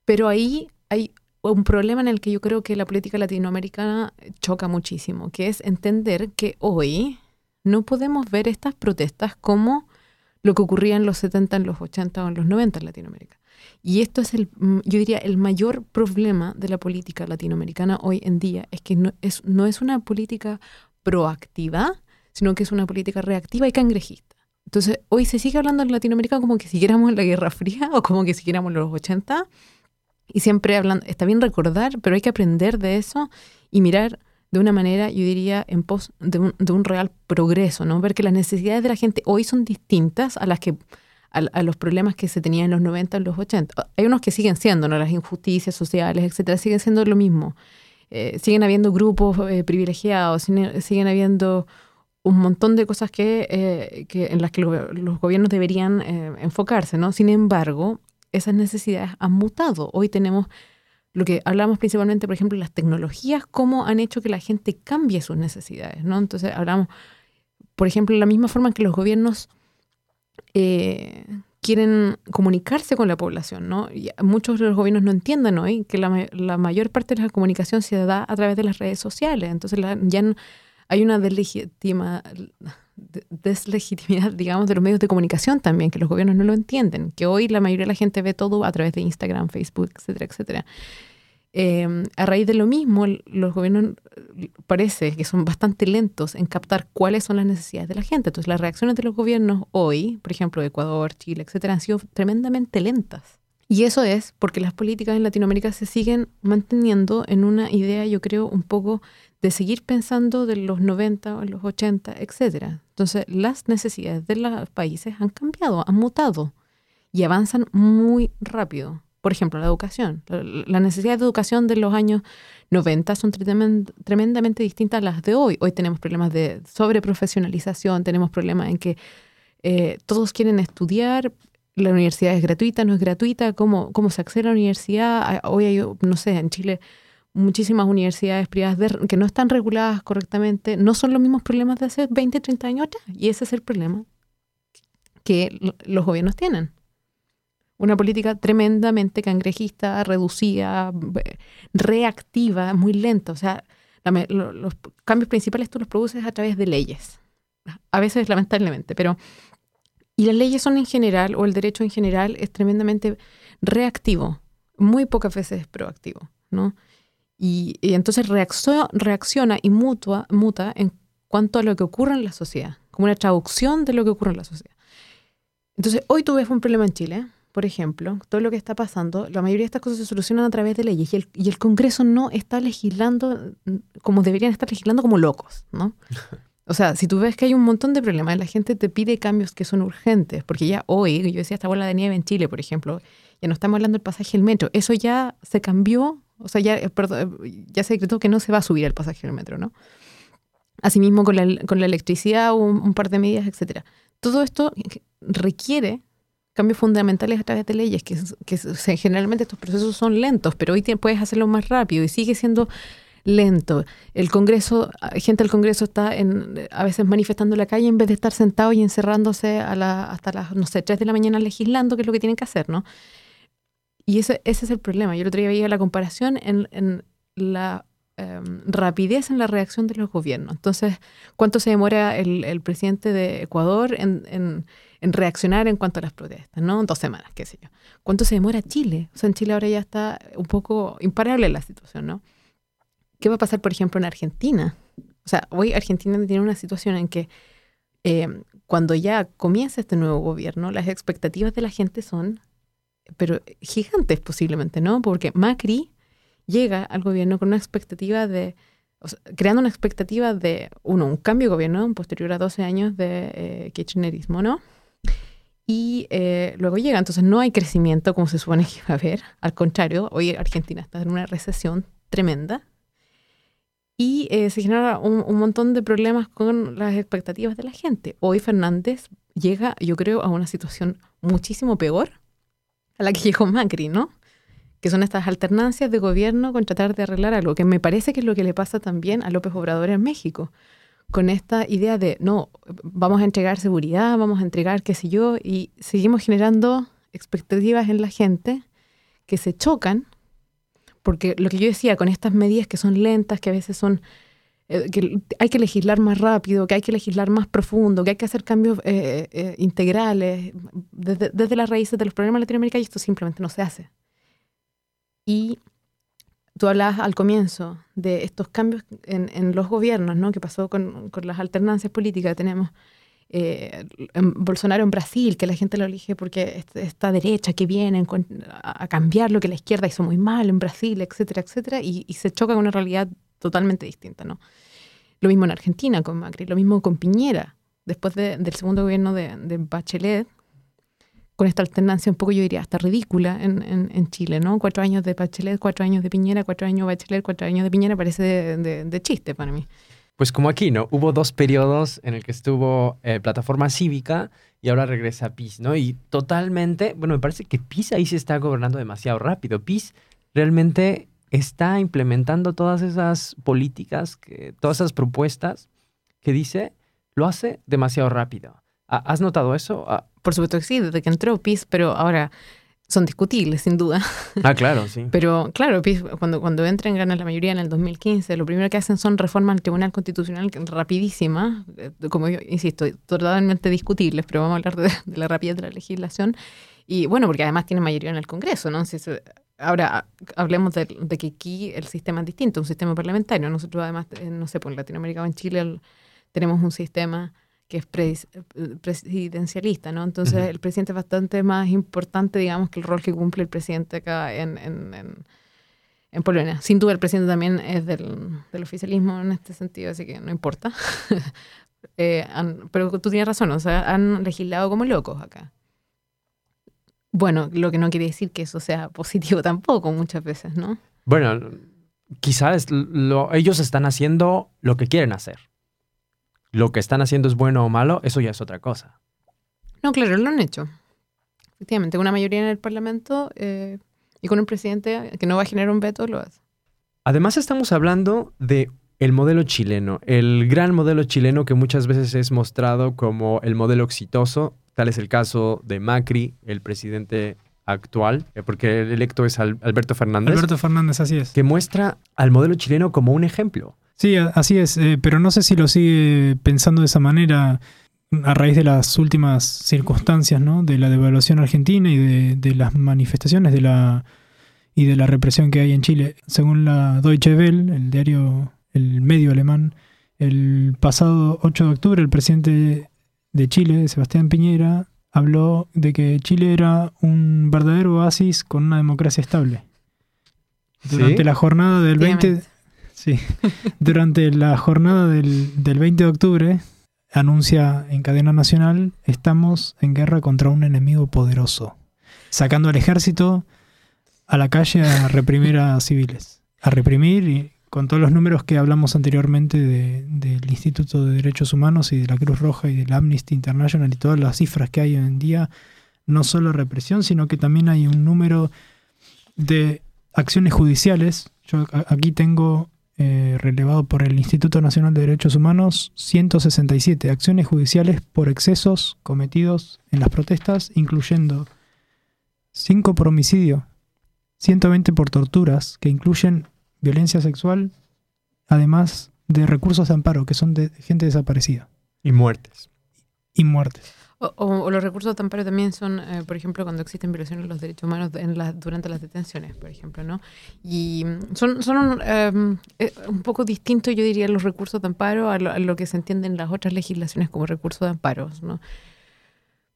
pero ahí hay un problema en el que yo creo que la política latinoamericana choca muchísimo, que es entender que hoy no podemos ver estas protestas como lo que ocurría en los 70, en los 80 o en los 90 en Latinoamérica. Y esto es el, mm, yo diría, el mayor problema de la política latinoamericana hoy en día, es que no es, no es una política proactiva, sino que es una política reactiva y cangrejista. Entonces, hoy se sigue hablando en Latinoamérica como que siguiéramos en la Guerra Fría o como que siguiéramos los 80. Y siempre hablan, está bien recordar, pero hay que aprender de eso y mirar de una manera, yo diría, en pos de un, de un real progreso, ¿no? Ver que las necesidades de la gente hoy son distintas a las que a, a los problemas que se tenían en los 90, en los 80. Hay unos que siguen siendo, ¿no? Las injusticias sociales, etcétera, siguen siendo lo mismo. Eh, siguen habiendo grupos eh, privilegiados, siguen habiendo un montón de cosas que, eh, que en las que lo- los gobiernos deberían eh, enfocarse, ¿no? Sin embargo, esas necesidades han mutado. Hoy tenemos lo que hablamos principalmente, por ejemplo, las tecnologías, cómo han hecho que la gente cambie sus necesidades, ¿no? Entonces, hablamos, por ejemplo, la misma forma en que los gobiernos eh, quieren comunicarse con la población, ¿no? Muchos de los gobiernos no entienden hoy que la, la mayor parte de la comunicación se da a través de las redes sociales. Entonces, ya hay una deslegitima, de- deslegitimidad, digamos, de los medios de comunicación también, que los gobiernos no lo entienden, que hoy la mayoría de la gente ve todo a través de Instagram, Facebook, etcétera, etcétera. Eh, a raíz de lo mismo, los gobiernos parece que son bastante lentos en captar cuáles son las necesidades de la gente. Entonces, las reacciones de los gobiernos hoy, por ejemplo, Ecuador, Chile, etcétera, han sido tremendamente lentas. Y eso es porque las políticas en Latinoamérica se siguen manteniendo en una idea, yo creo, un poco de seguir pensando de los 90 o los 80, etcétera. Entonces, las necesidades de los países han cambiado, han mutado y avanzan muy rápido. Por ejemplo, la educación. La- Las necesidades de educación de los años 90 son tremen- tremendamente distintas a las de hoy. Hoy tenemos problemas de sobreprofesionalización, tenemos problemas en que eh, todos quieren estudiar, la universidad es gratuita, no es gratuita, cómo, cómo se accede a la universidad. Ah, Hoy hay, no sé, en Chile muchísimas universidades privadas de- que no están reguladas correctamente, no son los mismos problemas de hace 20, 30 años atrás. Y ese es el problema que lo- los gobiernos tienen. Una política tremendamente cangrejista, reducida, reactiva, muy lenta. O sea, la los cambios principales tú los produces a través de leyes. A veces, lamentablemente, pero... Y las leyes son en general, o el derecho en general, es tremendamente reactivo. Muy pocas veces es proactivo, ¿no? Y, entonces reaccio- reacciona y muta en cuanto a lo que ocurre en la sociedad, como una traducción de lo que ocurre en la sociedad. Entonces, hoy tú ves un problema en Chile, por ejemplo, todo lo que está pasando, la mayoría de estas cosas se solucionan a través de leyes y el, y el Congreso no está legislando como deberían estar legislando como locos, ¿no? O sea, si tú ves que hay un montón de problemas, la gente te pide cambios que son urgentes, porque ya hoy, yo decía esta bola de nieve en Chile, por ejemplo, ya no estamos hablando del pasaje del metro, eso ya se cambió, o sea, ya, eh, perdón, eh, ya se decretó que no se va a subir el pasaje del metro, ¿no? Asimismo con la, con la electricidad, un, un par de medidas, etcétera. Todo esto requiere cambios fundamentales a través de leyes, que, que generalmente estos procesos son lentos, pero hoy te- puedes hacerlo más rápido y sigue siendo lento. El Congreso, gente del Congreso está en, a veces manifestando en la calle en vez de estar sentado y encerrándose a la, hasta las, no sé, 3 de la mañana legislando, que es lo que tienen que hacer, ¿no? Y ese, ese es el problema. Yo el otro día veía la comparación en, en la eh, rapidez en la reacción de los gobiernos. Entonces, ¿cuánto se demora el, el presidente de Ecuador en, en, en, reaccionar en cuanto a las protestas? ¿no? Dos semanas, qué sé yo. ¿Cuánto se demora Chile? O sea, en Chile ahora ya está un poco imparable la situación, ¿no? ¿Qué va a pasar, por ejemplo, en Argentina? O sea, hoy Argentina tiene una situación en que eh, cuando ya comienza este nuevo gobierno, las expectativas de la gente son, pero gigantes posiblemente, ¿no? Porque Macri llega al gobierno con una expectativa de, o sea, creando una expectativa de, uno, un cambio de gobierno posterior a 12 años de eh, kirchnerismo, ¿no? Y eh, luego llega, entonces no hay crecimiento como se supone que iba a haber, al contrario, hoy Argentina está en una recesión tremenda. Y eh, se genera un, un montón de problemas con las expectativas de la gente. Hoy Fernández llega, yo creo, a una situación muchísimo peor a la que llegó Macri, ¿no? Que son estas alternancias de gobierno con tratar de arreglar algo, que me parece que es lo que le pasa también a López Obrador en México, con esta idea de, no, vamos a entregar seguridad, vamos a entregar qué sé yo, y seguimos generando expectativas en la gente que se chocan, porque lo que yo decía, con estas medidas que son lentas, que a veces son eh, que hay que legislar más rápido, que hay que legislar más profundo, que hay que hacer cambios eh, eh, integrales desde, desde, las raíces de los problemas de Latinoamérica y esto simplemente no se hace. Y tú hablabas al comienzo de estos cambios en, en los gobiernos, ¿no? que pasó con, con, las alternancias políticas que tenemos. En Bolsonaro en Brasil, que la gente lo elige porque esta derecha que viene a cambiar lo que la izquierda hizo muy mal en Brasil, etcétera, etcétera, y, se choca con una realidad totalmente distinta, ¿no? Lo mismo en Argentina con Macri, lo mismo con Piñera, después del segundo gobierno de, de, Bachelet, con esta alternancia un poco, yo diría, hasta ridícula en, en, Chile, ¿no? Cuatro años de Bachelet, cuatro años de Piñera, cuatro años de Bachelet, cuatro años de Piñera, parece de chiste para mí. Pues como aquí, ¿no? Hubo dos periodos en el que estuvo eh, Plataforma Cívica y ahora regresa PIS, ¿no? Y totalmente, bueno, me parece que PIS ahí se está gobernando demasiado rápido. PIS realmente está implementando todas esas políticas, todas esas propuestas que dice, lo hace demasiado rápido. ¿Has notado eso? Ah, Por supuesto que sí, desde que entró PIS, pero ahora son discutibles, sin duda. Ah, claro, sí. Pero claro, cuando, cuando entran, ganan la mayoría en el 2015, lo primero que hacen son reformas al Tribunal Constitucional rapidísimas, eh, como yo insisto, totalmente discutibles, pero vamos a hablar de, de la rapidez de la legislación. Y bueno, porque además tiene mayoría en el Congreso, ¿no? Si se, Ahora, hablemos de, de, que aquí el sistema es distinto, un sistema parlamentario. Nosotros además, no sé, por en Latinoamérica o en Chile el, tenemos un sistema que es pres, presidencialista, ¿no? Entonces uh -huh. el presidente es bastante más importante, digamos, que el rol que cumple el presidente acá en, en, en, en Polonia. Sin duda el presidente también es del, del, oficialismo en este sentido, así que no importa. eh, han, pero tú tienes razón, o sea, han legislado como locos acá. Bueno, lo que no quiere decir que eso sea positivo tampoco muchas veces, ¿no? Bueno, quizás lo, ellos están haciendo lo que quieren hacer. Lo que están haciendo es bueno o malo, eso ya es otra cosa. No, claro, lo han hecho. Efectivamente, una mayoría en el Parlamento eh, y con un presidente que no va a generar un veto, lo hace. Además, estamos hablando de el modelo chileno, el gran modelo chileno que muchas veces es mostrado como el modelo exitoso Tal es el caso de Macri, el presidente actual, eh, porque el electo es Alberto Fernández. Alberto Fernández, así es. Que muestra al modelo chileno como un ejemplo. Sí, así es, eh, pero no sé si lo sigue pensando de esa manera a raíz de las últimas circunstancias, ¿no? De la devaluación argentina y de, de las manifestaciones de la, y de la represión que hay en Chile. Según la Deutsche Welle, el diario, el medio alemán, el pasado 8 de octubre el presidente de Chile, Sebastián Piñera, habló de que Chile era un verdadero oasis con una democracia estable. Durante ¿Sí? la jornada del 20 sí, durante la jornada del, del 20 de octubre anuncia en cadena nacional estamos en guerra contra un enemigo poderoso, sacando al ejército a la calle a reprimir a civiles, a reprimir y con todos los números que hablamos anteriormente de, del Instituto de Derechos Humanos y de la Cruz Roja y del Amnesty International y todas las cifras que hay hoy en día, no solo represión, sino que también hay un número de acciones judiciales. Yo aquí tengo eh, relevado por el Instituto Nacional de Derechos Humanos 167 acciones judiciales por excesos cometidos en las protestas, incluyendo 5 por homicidio, 120 por torturas, que incluyen violencia sexual, además de recursos de amparo, que son de gente desaparecida. Y muertes. Y muertes. O, los recursos de amparo también son, eh, por ejemplo, cuando existen violaciones de los derechos humanos en la, durante las detenciones, por ejemplo, ¿no? Y son, son um, eh, un poco distintos, yo diría, los recursos de amparo a lo, a lo, que se entiende en las otras legislaciones como recursos de amparo, ¿no?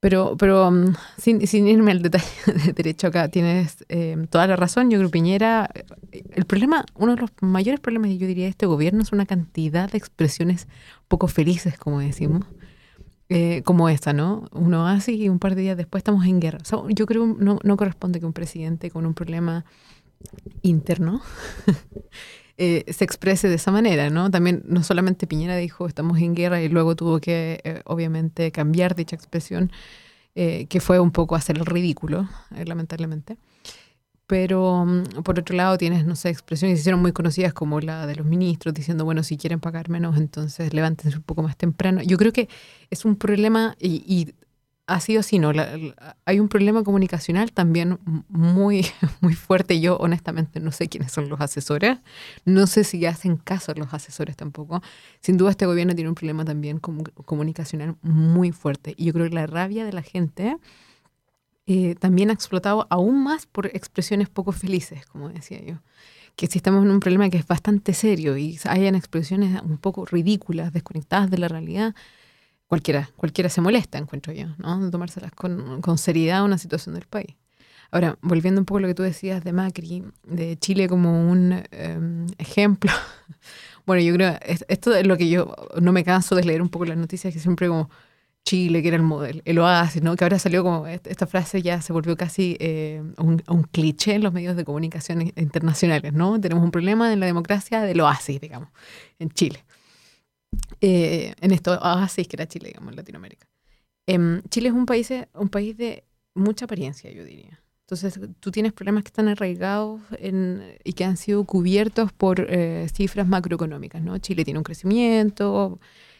Pero, pero um, sin, sin, irme al detalle de derecho acá, tienes eh, toda la razón. Yo creo Piñera, el problema, uno de los mayores problemas, yo diría, de este gobierno es una cantidad de expresiones poco felices, como decimos, eh, como esta, ¿no? Uno hace y un par de días después estamos en guerra. O sea, yo creo no, no corresponde que un presidente con un problema interno eh, se exprese de esa manera, ¿no? También no solamente Piñera dijo estamos en guerra y luego tuvo que, eh, obviamente, cambiar dicha expresión, eh, que fue un poco hacer el ridículo, lamentablemente. Pero mm, por otro lado tienes, no sé, expresiones que se hicieron muy conocidas como la de los ministros diciendo, bueno, si quieren pagar menos, entonces levántense un poco más temprano. Yo creo que es un problema y, y ha sido así, ¿no? hay un problema comunicacional también muy, muy fuerte. Yo honestamente no sé quiénes son los asesores, no sé si hacen caso a los asesores tampoco. Sin duda este gobierno tiene un problema también comunicacional muy fuerte. Y yo creo que la rabia de la gente eh, también ha explotado aún más por expresiones poco felices, como decía yo. Que si estamos en un problema que es bastante serio y hayan expresiones un poco ridículas, desconectadas de la realidad, cualquiera, cualquiera se molesta, encuentro yo, ¿no? Tomárselas con, con seriedad una situación del país. Ahora, volviendo un poco a lo que tú decías de Macri, de Chile como un em, ejemplo, bueno, yo creo, esto es lo que yo no me canso de leer un poco las noticias, que siempre como Chile, que era el modelo, el oasis, ¿no? Que ahora salió como, esta frase ya se volvió casi eh, un, un, cliché en los medios de comunicación internacionales, ¿no? Tenemos un problema en la democracia del oasis, digamos, en Chile. Eh, en esto, sí, que era Chile, digamos, en Latinoamérica. Em, Chile es un país, un país de mucha apariencia, yo diría. Entonces, tú tienes problemas que están arraigados en, y que han sido cubiertos por eh, cifras macroeconómicas, ¿no? Chile tiene un crecimiento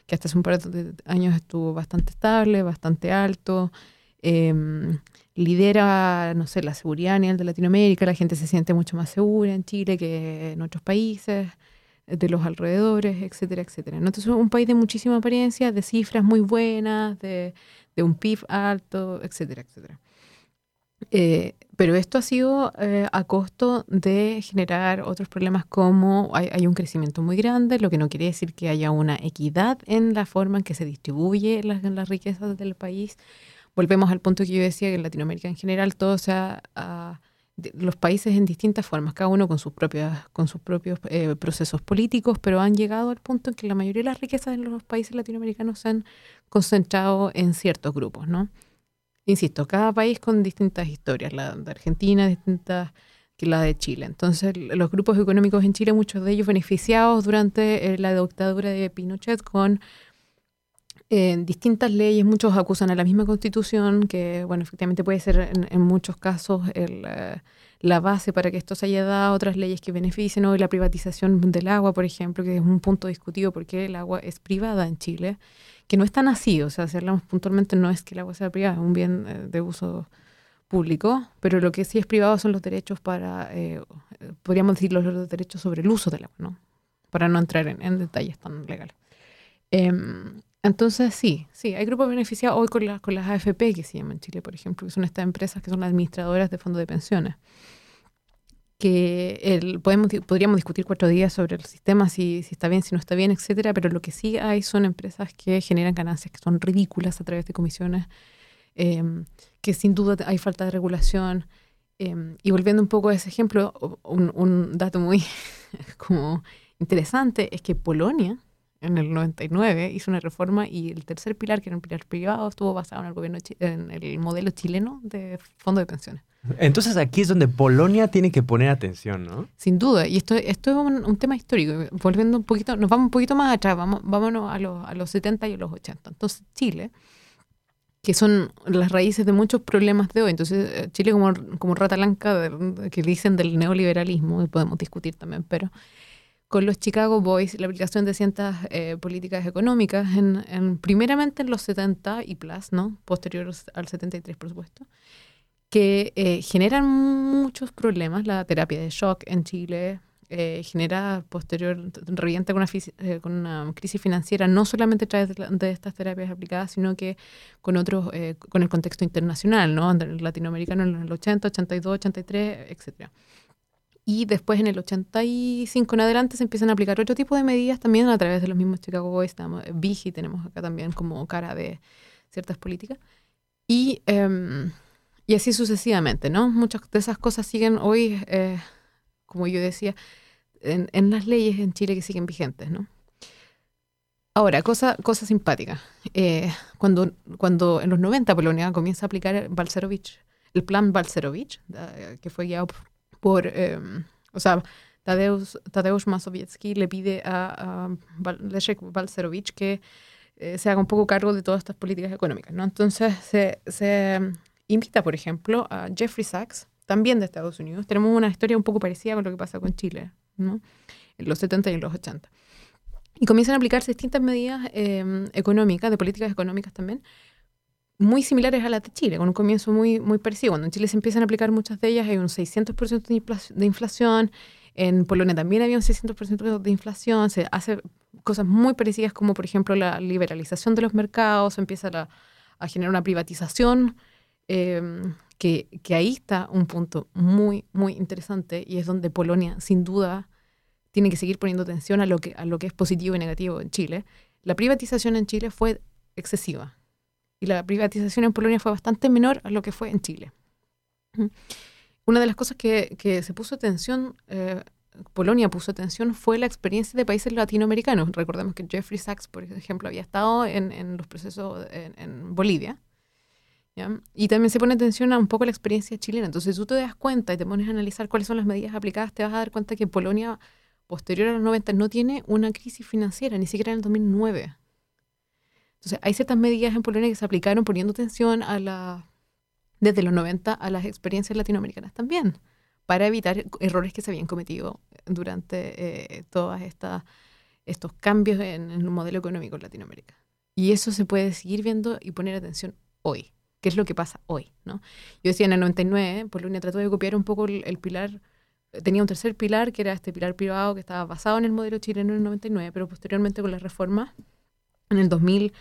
que hasta hace un par de años estuvo bastante estable, bastante alto. Em, lidera, no sé, la seguridad a nivel de Latinoamérica, la gente se siente mucho más segura en Chile que en otros países de los alrededores, etcétera, etcétera. Entonces es un país de muchísima apariencia, de cifras muy buenas, de, un PIB alto, etcétera, etcétera. Eh, pero esto ha sido eh, a costo de generar otros problemas como hay, un crecimiento muy grande, lo que no quiere decir que haya una equidad en la forma en que se distribuye las, riquezas del país. Volvemos al punto que yo decía que en Latinoamérica en general todo los países en distintas formas, cada uno con sus, propias, con sus propios eh, procesos políticos, pero han llegado al punto en que la mayoría de las riquezas de los países latinoamericanos se han concentrado en ciertos grupos, ¿no? Insisto, cada país con distintas historias, la de Argentina distintas que la de Chile. Entonces, los grupos económicos en Chile, muchos de ellos beneficiados durante eh, la dictadura de Pinochet con en distintas leyes, muchos acusan a la misma constitución, que bueno, efectivamente puede ser en, muchos casos el, eh, la base para que esto se haya dado, otras leyes que beneficien, hoy la privatización del agua, por ejemplo, que es un punto discutido porque el agua es privada en Chile, que no es tan así, o sea, si hablamos puntualmente no es que el agua sea privada, es un bien eh, de uso público, pero lo que sí es privado son los derechos para, eh, podríamos decir, los, derechos sobre el uso del agua, ¿no? Para no entrar en, en detalles tan legales. Em, entonces, sí, sí, hay grupos beneficiados hoy con, con las AFP que se llaman en Chile, por ejemplo, que son estas empresas que son las administradoras de fondos de pensiones. Que el, podemos, podríamos discutir cuatro días sobre el sistema, si, si está bien, si no está bien, etcétera, pero lo que sí hay son empresas que generan ganancias que son ridículas a través de comisiones, em, que sin duda hay falta de regulación. Em, y volviendo un poco a ese ejemplo, un, un dato muy como interesante es que Polonia, en el 99 hizo una reforma y el tercer pilar, que era un pilar privado, estuvo basado en el gobierno en el modelo chileno de fondo de pensiones. Entonces aquí es donde Polonia tiene que poner atención, ¿no? Sin duda, y esto, esto es un, tema histórico. Volviendo un poquito, nos vamos un poquito más atrás, vamos, vámonos a los, a los 70 y a los 80. Entonces Chile, que son las raíces de muchos problemas de hoy. Entonces eh, Chile como, como rata blanca que dicen del neoliberalismo, y podemos discutir también, pero con los Chicago Boys la aplicación de ciertas eh, políticas económicas, en, primeramente en los 70 y plus, ¿no? posterior al 73, por supuesto, que eh, generan muchos problemas. La terapia de shock en Chile eh, genera posterior, revienta con una, con una crisis financiera, no solamente a través de, estas terapias aplicadas, sino que con otros, con el contexto internacional, ¿no? latinoamericano en el 80, 82, 83, etcétera. Y después en el 85 en adelante se empiezan a aplicar otro tipo de medidas también a través de los mismos Chicago Boys. Vigi tenemos acá también como cara de ciertas políticas. Y, em, y así sucesivamente, ¿no? Muchas de esas cosas siguen hoy, eh, como yo decía, en, en, las leyes en Chile que siguen vigentes, ¿no? Ahora, cosa, cosa simpática. Eh, cuando, cuando en los 90 Polonia comienza a aplicar Balcerovich, el plan Balcerovich, que fue guiado por, em, o sea, Tadeusz, Tadeusz Mazowiecki le pide a, a Leszek Balcerowicz que eh, se haga un poco cargo de todas estas políticas económicas. ¿no? Entonces se, se mm, invita, por ejemplo, a Jeffrey Sachs, también de Estados Unidos. Tenemos una historia un poco parecida con lo que pasa con Chile, ¿no? en los 70 y en los 80. Y comienzan a aplicarse distintas medidas eh, económicas, de políticas económicas también, muy similares a las de Chile, con un comienzo muy, muy parecido. Cuando en Chile se empiezan a aplicar muchas de ellas, hay un 600% de inflación, en Polonia también había un 600% de inflación, se hace cosas muy parecidas como por ejemplo la liberalización de los mercados, empieza a generar una privatización, em, que, que, ahí está un punto muy, muy interesante y es donde Polonia sin duda tiene que seguir poniendo atención a lo que, a lo que es positivo y negativo en Chile. La privatización en Chile fue excesiva y la privatización en Polonia fue bastante menor a lo que fue en Chile. Una de las cosas que, que se puso atención, eh, Polonia puso atención, fue la experiencia de países latinoamericanos. Recordemos que Jeffrey Sachs, por ejemplo, había estado en, en los procesos en, Bolivia. Y también se pone atención a un poco la experiencia chilena. Entonces, si tú te das cuenta y te pones a analizar cuáles son las medidas aplicadas, te vas a dar cuenta que Polonia, posterior a los 90, no tiene una crisis financiera, ni siquiera en el 2009. Entonces, hay ciertas medidas en Polonia que se aplicaron poniendo atención a la desde los 90 a las experiencias latinoamericanas también, para evitar errores que se habían cometido durante eh, todos estos cambios en, el modelo económico en Latinoamérica. Y eso se puede seguir viendo y poner atención hoy, qué es lo que pasa hoy. ¿no? Yo decía en el 99, Polonia trató de copiar un poco el, pilar, tenía un tercer pilar, que era este pilar privado que estaba basado en el modelo chileno en el 99, pero posteriormente con la reforma en el 2000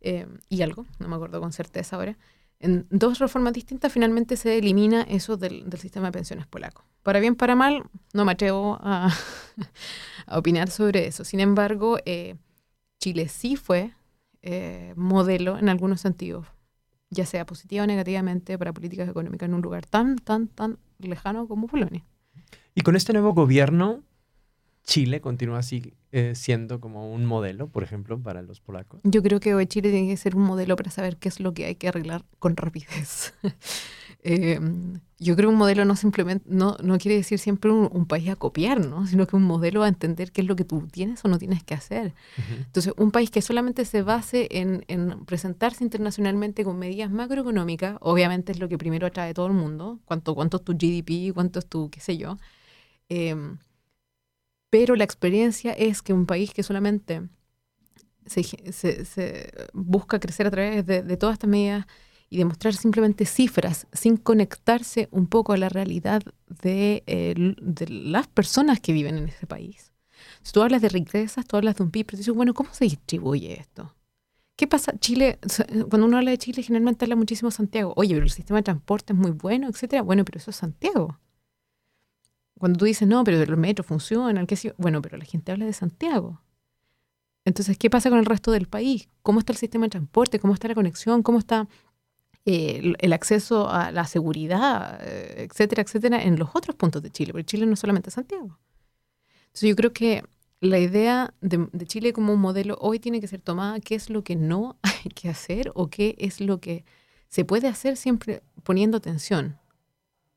eh, y algo, no me acuerdo con certeza ahora, en dos reformas distintas finalmente se elimina eso del, sistema de pensiones polaco. Para bien, para mal, no me atrevo a, opinar sobre eso. Sin embargo, eh, Chile sí fue eh, modelo en algunos sentidos, ya sea positiva o negativamente, para políticas económicas en un lugar tan, tan, tan lejano como Polonia. Y con este nuevo gobierno, Chile continúa así eh, siendo como un modelo, por ejemplo, para los polacos? Yo creo que hoy Chile tiene que ser un modelo para saber qué es lo que hay que arreglar con rapidez. Em, yo creo que un modelo no simplemente, no, no quiere decir siempre un, país a copiar, ¿no? sino que un modelo a entender qué es lo que tú tienes o no tienes que hacer. Entonces, un país que solamente se base en, en, presentarse internacionalmente con medidas macroeconómicas, obviamente es lo que primero atrae todo el mundo, cuánto, cuánto es tu GDP, cuánto es tu, qué sé yo. Eh, pero la experiencia es que un país que solamente se, busca crecer a través de, todas estas medidas y demostrar simplemente cifras sin conectarse un poco a la realidad de, las personas que viven en ese país. Si tú hablas de riquezas, tú hablas de un PIB, pero dices, bueno, ¿cómo se distribuye esto? ¿Qué pasa? Chile, cuando uno habla de Chile, generalmente habla muchísimo Santiago. Oye, pero el sistema de transporte es muy bueno, etcétera. Bueno, pero eso es Santiago. Cuando tú dices, no, pero el metro funciona, el que bueno, pero la gente habla de Santiago. Entonces, ¿qué pasa con el resto del país? ¿Cómo está el sistema de transporte? ¿Cómo está la conexión? ¿Cómo está eh, el, acceso a la seguridad, eh, etcétera, etcétera, en los otros puntos de Chile? Porque Chile no es solamente Santiago. Entonces, yo creo que la idea de, de Chile como un modelo hoy tiene que ser tomada, qué es lo que no hay que hacer o qué es lo que se puede hacer siempre poniendo atención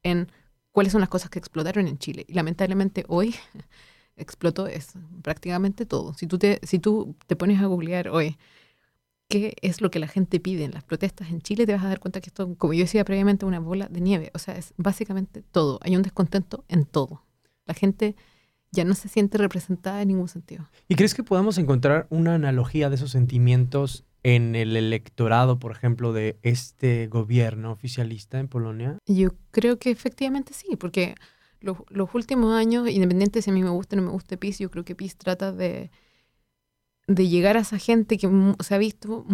en cuáles son las cosas que explotaron en Chile. Y lamentablemente hoy explotó eso, prácticamente todo. Si tú te, si tú te pones a googlear hoy qué es lo que la gente pide en las protestas en Chile, te vas a dar cuenta que esto, como yo decía previamente, una bola de nieve. O sea, es básicamente todo. Hay un descontento en todo. La gente ya no se siente representada en ningún sentido. ¿Y crees que podamos encontrar una analogía de esos sentimientos en el electorado, por ejemplo, de este gobierno oficialista en Polonia? Yo creo que efectivamente sí, porque los, últimos años, independiente si a mí me gusta o no me gusta PIS, yo creo que PIS trata de, de llegar a esa gente que se ha visto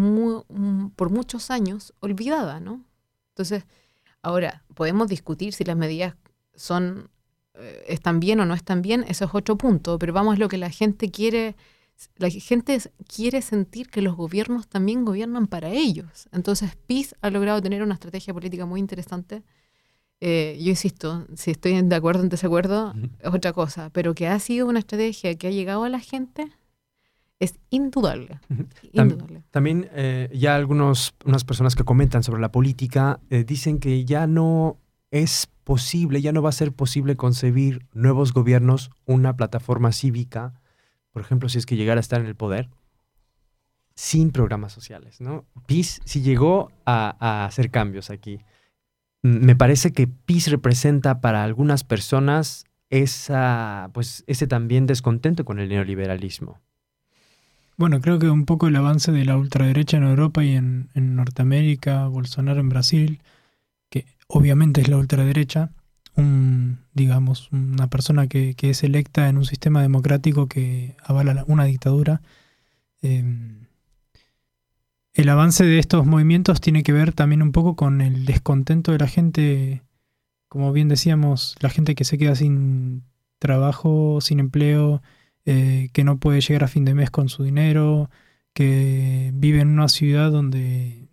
por muchos años olvidada, ¿no? Entonces, ahora, podemos discutir si las medidas son eh, están bien o no están bien, eso es otro punto, pero vamos a lo que la gente quiere la gente quiere sentir que los gobiernos también gobiernan para ellos. Entonces, PIS ha logrado tener una estrategia política muy interesante. Eh, yo insisto, si estoy de acuerdo o en desacuerdo, es otra cosa, pero que ha sido una estrategia que ha llegado a la gente es indudable. También eh, ya algunas personas que comentan sobre la política eh, dicen que ya no es posible, ya no va a ser posible concebir nuevos gobiernos, una plataforma cívica, por ejemplo, si es que llegara a estar en el poder, sin programas sociales, ¿no? PIS sí llegó a, hacer cambios aquí. Me parece que PIS representa para algunas personas esa, pues, ese también descontento con el neoliberalismo. Bueno, creo que un poco el avance de la ultraderecha en Europa y en Norteamérica, Bolsonaro en Brasil, que obviamente es la ultraderecha, un, digamos, una persona que, que es electa en un sistema democrático que avala la- una dictadura. eh, el avance de estos movimientos tiene que ver también un poco con el descontento de la gente, como bien decíamos, la gente que se queda sin trabajo, sin empleo, eh, que no puede llegar a fin de mes con su dinero, que vive en una ciudad donde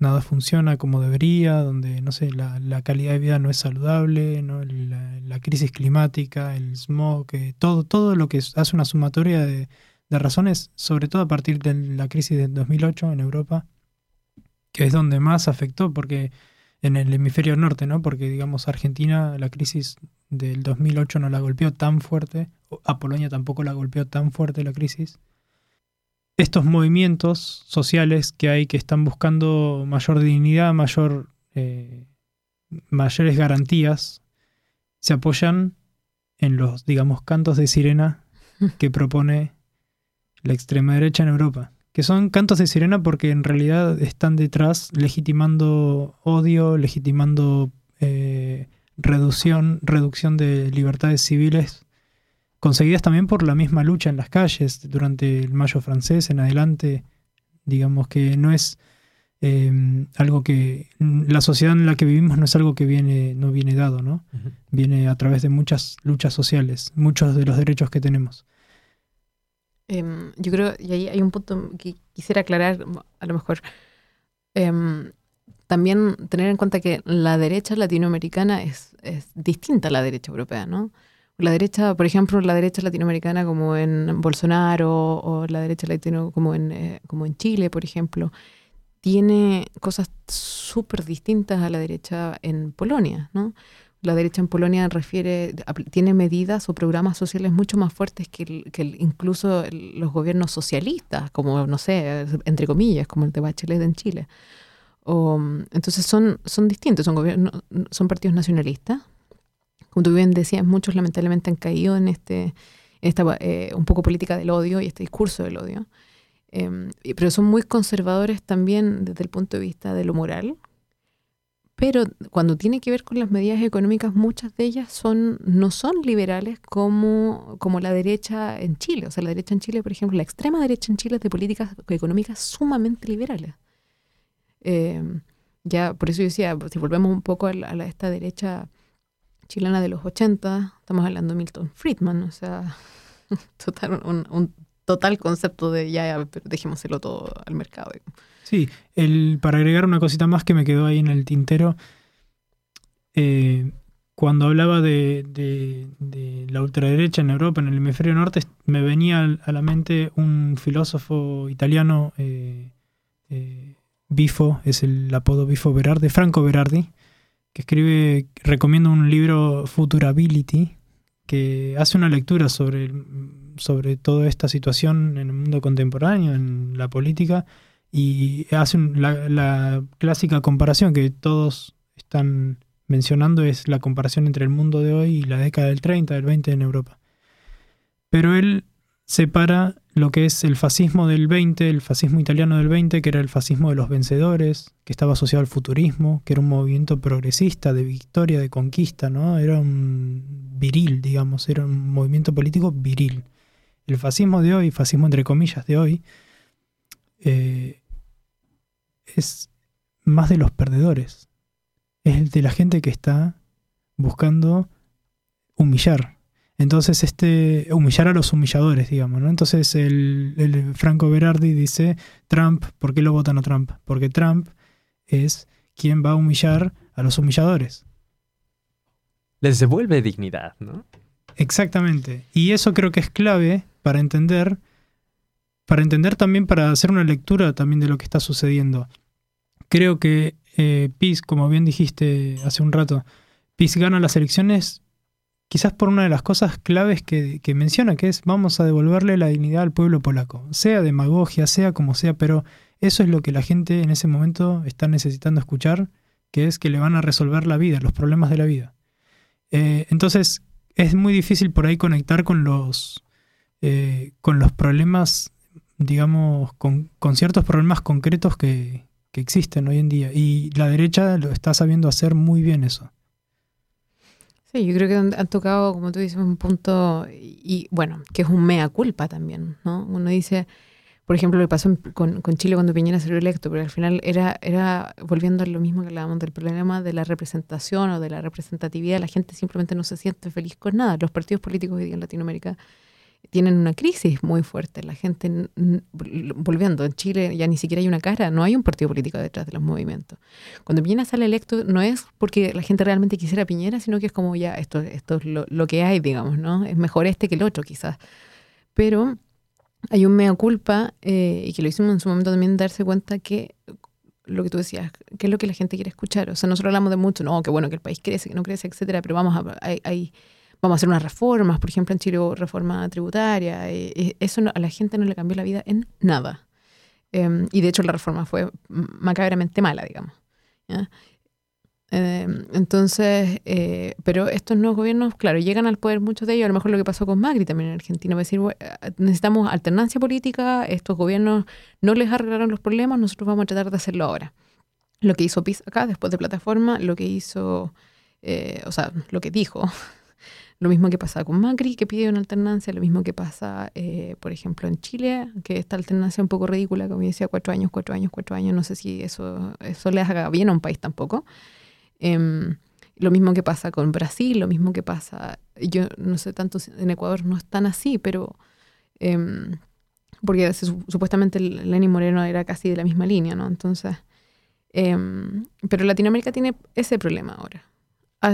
nada funciona como debería, donde, no sé, la, la calidad de vida no es saludable, ¿no? La, crisis climática, el smog, eh, todo, todo lo que hace una sumatoria de, de razones, sobre todo a partir de la crisis del 2008 en Europa, que es donde más afectó, porque en el hemisferio norte, ¿no? Porque, digamos, Argentina, la crisis del 2008 no la golpeó tan fuerte, a Polonia tampoco la golpeó tan fuerte la crisis. Estos movimientos sociales que hay que están buscando mayor dignidad, mayor, eh, mayores garantías, se apoyan en los, digamos, cantos de sirena que propone la extrema derecha en Europa. Que son cantos de sirena porque en realidad están detrás legitimando odio, legitimando eh, reducción, reducción de libertades civiles, conseguidas también por la misma lucha en las calles durante el Mayo francés en adelante. Digamos que no es eh, algo que la sociedad en la que vivimos no es algo que viene, no viene dado, ¿no? Viene a través de muchas luchas sociales, muchos de los derechos que tenemos. Em, yo creo, y ahí hay un punto que quisiera aclarar, a lo mejor. Em, también tener en cuenta que la derecha latinoamericana es, es distinta a la derecha europea, ¿no? La derecha, por ejemplo, la derecha latinoamericana como en Bolsonaro o la derecha latino como en, eh, como en Chile, por ejemplo, tiene cosas súper distintas a la derecha en Polonia, ¿no? La derecha en Polonia refiere, tiene medidas o programas sociales mucho más fuertes que, el- que el- incluso el- los gobiernos socialistas, como, no sé, entre comillas, como el de Bachelet en Chile. O, entonces son, son distintos, son, gobiernos, son partidos nacionalistas. Como tú bien decías, muchos lamentablemente han caído en este, en esta eh, un poco política del odio y este discurso del odio. Em, y- pero son muy conservadores también desde el punto de vista de lo moral. Pero cuando tiene que ver con las medidas económicas, muchas de ellas son, no son liberales como, como la derecha en Chile. O sea, la derecha en Chile, por ejemplo, la extrema derecha en Chile es de políticas económicas sumamente liberales. Eh, ya, por eso yo decía, si volvemos un poco a, la- a esta derecha chilena de los 80, estamos hablando de Milton Friedman, o sea, total, un, total concepto de ya, ya, pero dejémoselo todo al mercado. Sí, el, para agregar una cosita más que me quedó ahí en el tintero, eh, cuando hablaba de, la ultraderecha en Europa, en el hemisferio norte, me venía a la mente un filósofo italiano, eh, eh, Bifo, es el apodo Bifo Berardi, Franco Berardi, que escribe, recomiendo un libro Futurability, que hace una lectura sobre, sobre toda esta situación en el mundo contemporáneo, en la política, y hace un- la, la clásica comparación que todos están mencionando es la comparación entre el mundo de hoy y la década del 30, del 20 en Europa. Pero él separa lo que es el fascismo del 20, el fascismo italiano del 20, que era el fascismo de los vencedores, que estaba asociado al futurismo, que era un movimiento progresista, de victoria, de conquista, ¿no? Era un viril, digamos, era un movimiento político viril. El fascismo de hoy, fascismo entre comillas de hoy, eh, es más de los perdedores. Es el de la gente que está buscando humillar. Entonces, este, humillar a los humilladores, digamos, ¿no? Entonces, el, el Franco Berardi dice, Trump, ¿por qué lo votan a Trump? Porque Trump es quien va a humillar a los humilladores. Les devuelve dignidad, ¿no? Exactamente. Y eso creo que es clave para entender, para entender también, para hacer una lectura también de lo que está sucediendo. Creo que eh, PIS, como bien dijiste hace un rato, PIS gana las elecciones quizás por una de las cosas claves que, menciona, que es vamos a devolverle la dignidad al pueblo polaco, sea demagogia, sea como sea, pero eso es lo que la gente en ese momento está necesitando escuchar, que es que le van a resolver la vida, los problemas de la vida. Eh, entonces, es muy difícil por ahí conectar con los, eh, con los problemas, digamos, con, con ciertos problemas concretos que, que existen hoy en día. Y la derecha lo está sabiendo hacer muy bien eso. Sí, yo creo que han, tocado, como tú dices, un punto, y bueno, que es un mea culpa también, ¿no? Uno dice, por ejemplo, lo que pasó con, Chile cuando Piñera salió electo, pero al final era, era, volviendo a lo mismo que hablábamos del problema de la representación o de la representatividad, la gente simplemente no se siente feliz con nada. Los partidos políticos hoy día en Latinoamérica tienen una crisis muy fuerte. La gente, volviendo, en Chile ya ni siquiera hay una cara, no hay un partido político detrás de los movimientos. Cuando Piñera sale electo, no es porque la gente realmente quisiera Piñera, sino que es como ya, esto, esto es lo, que hay, digamos, ¿no? Es mejor este que el otro, quizás. Pero hay un mea culpa, eh, y que lo hicimos en su momento también, darse cuenta que lo que tú decías, qué es lo que la gente quiere escuchar. O sea, nosotros hablamos de mucho, no, qué bueno que el país crece, que no crece, etcétera, pero vamos a, hay vamos a hacer unas reformas, por ejemplo en Chile reforma tributaria, eh, eh, eso a la gente no le cambió la vida en nada. Em, y de hecho la reforma fue macabramente mala, digamos. Em, entonces, eh, pero estos nuevos gobiernos, claro, llegan al poder muchos de ellos, a lo mejor lo que pasó con Macri también en Argentina, va a decir, necesitamos alternancia política, estos gobiernos no les arreglaron los problemas, nosotros vamos a tratar de hacerlo ahora. Lo que hizo PIS acá, después de plataforma, lo que hizo, o sea, lo que dijo lo mismo que pasa con Macri, que pide una alternancia, lo mismo que pasa, eh, por ejemplo, en Chile, que esta alternancia un poco ridícula, como decía, cuatro años, cuatro años, cuatro años, no sé si eso, eso le haga bien a un país tampoco. Em, lo mismo que pasa con Brasil, lo mismo que pasa, yo no sé tanto, en Ecuador no es tan así, pero... Em, porque supuestamente Lenín Moreno era casi de la misma línea, ¿no? Entonces, em, pero Latinoamérica tiene ese problema ahora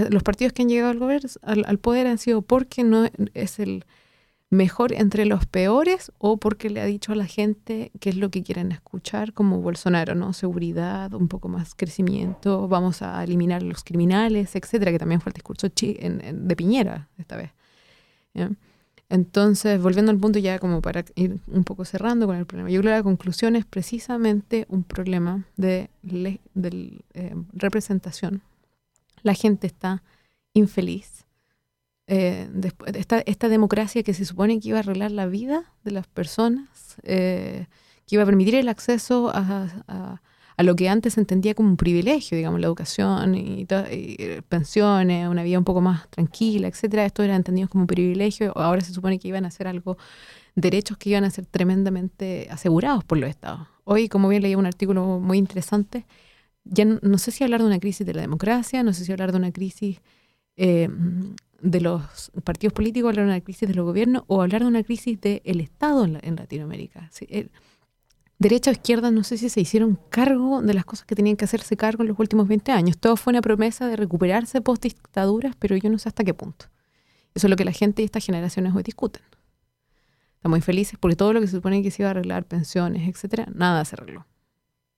los partidos que han llegado al, gobierno, al, poder han sido porque no es el mejor entre los peores o porque le ha dicho a la gente qué es lo que quieren escuchar, como Bolsonaro, ¿no? Seguridad, un poco más crecimiento, vamos a eliminar los criminales, etcétera, que también fue el discurso de Piñera esta vez. Entonces, volviendo al punto ya como para ir un poco cerrando con el problema, yo creo que la conclusión es precisamente un problema de, de eh, representación la gente está infeliz. Eh, esta, democracia que se supone que iba a arreglar la vida de las personas, eh, que iba a permitir el acceso a, lo que antes se entendía como un privilegio, digamos, la educación y, pensiones, una vida un poco más tranquila, etcétera. Esto era entendido como un privilegio. Ahora se supone que iban a ser algo, derechos que iban a ser tremendamente asegurados por los estados. Hoy, como bien leí un artículo muy interesante, ya no, sé si hablar de una crisis de la democracia, no sé si hablar de una crisis eh, de los partidos políticos, hablar de una crisis de los gobiernos o hablar de una crisis del Estado en, Latinoamérica. derecha o izquierda, no sé si se hicieron cargo de las cosas que tenían que hacerse cargo en los últimos 20 años. Todo fue una promesa de recuperarse post dictaduras, pero yo no sé hasta qué punto. Eso es lo que la gente y estas generaciones hoy discuten. Están muy felices porque todo lo que se supone que se iba a arreglar, pensiones, etcétera, nada se arregló.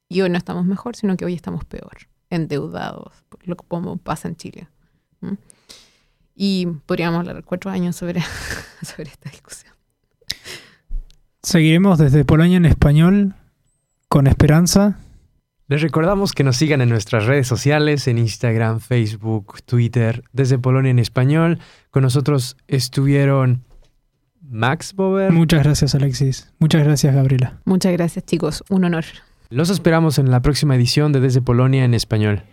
Y hoy no estamos mejor, sino que hoy estamos peor, endeudados, lo como pasa en Chile. Y podríamos hablar cuatro años sobre, sobre esta discusión. Seguiremos desde Polonia en español con esperanza. Les recordamos que nos sigan en nuestras redes sociales, en Instagram, Facebook, Twitter, desde Polonia en español. Con nosotros estuvieron Max Bober. Muchas gracias Alexis. Muchas gracias Gabriela. Muchas gracias chicos. Un honor. Los esperamos en la próxima edición de Desde Polonia en español.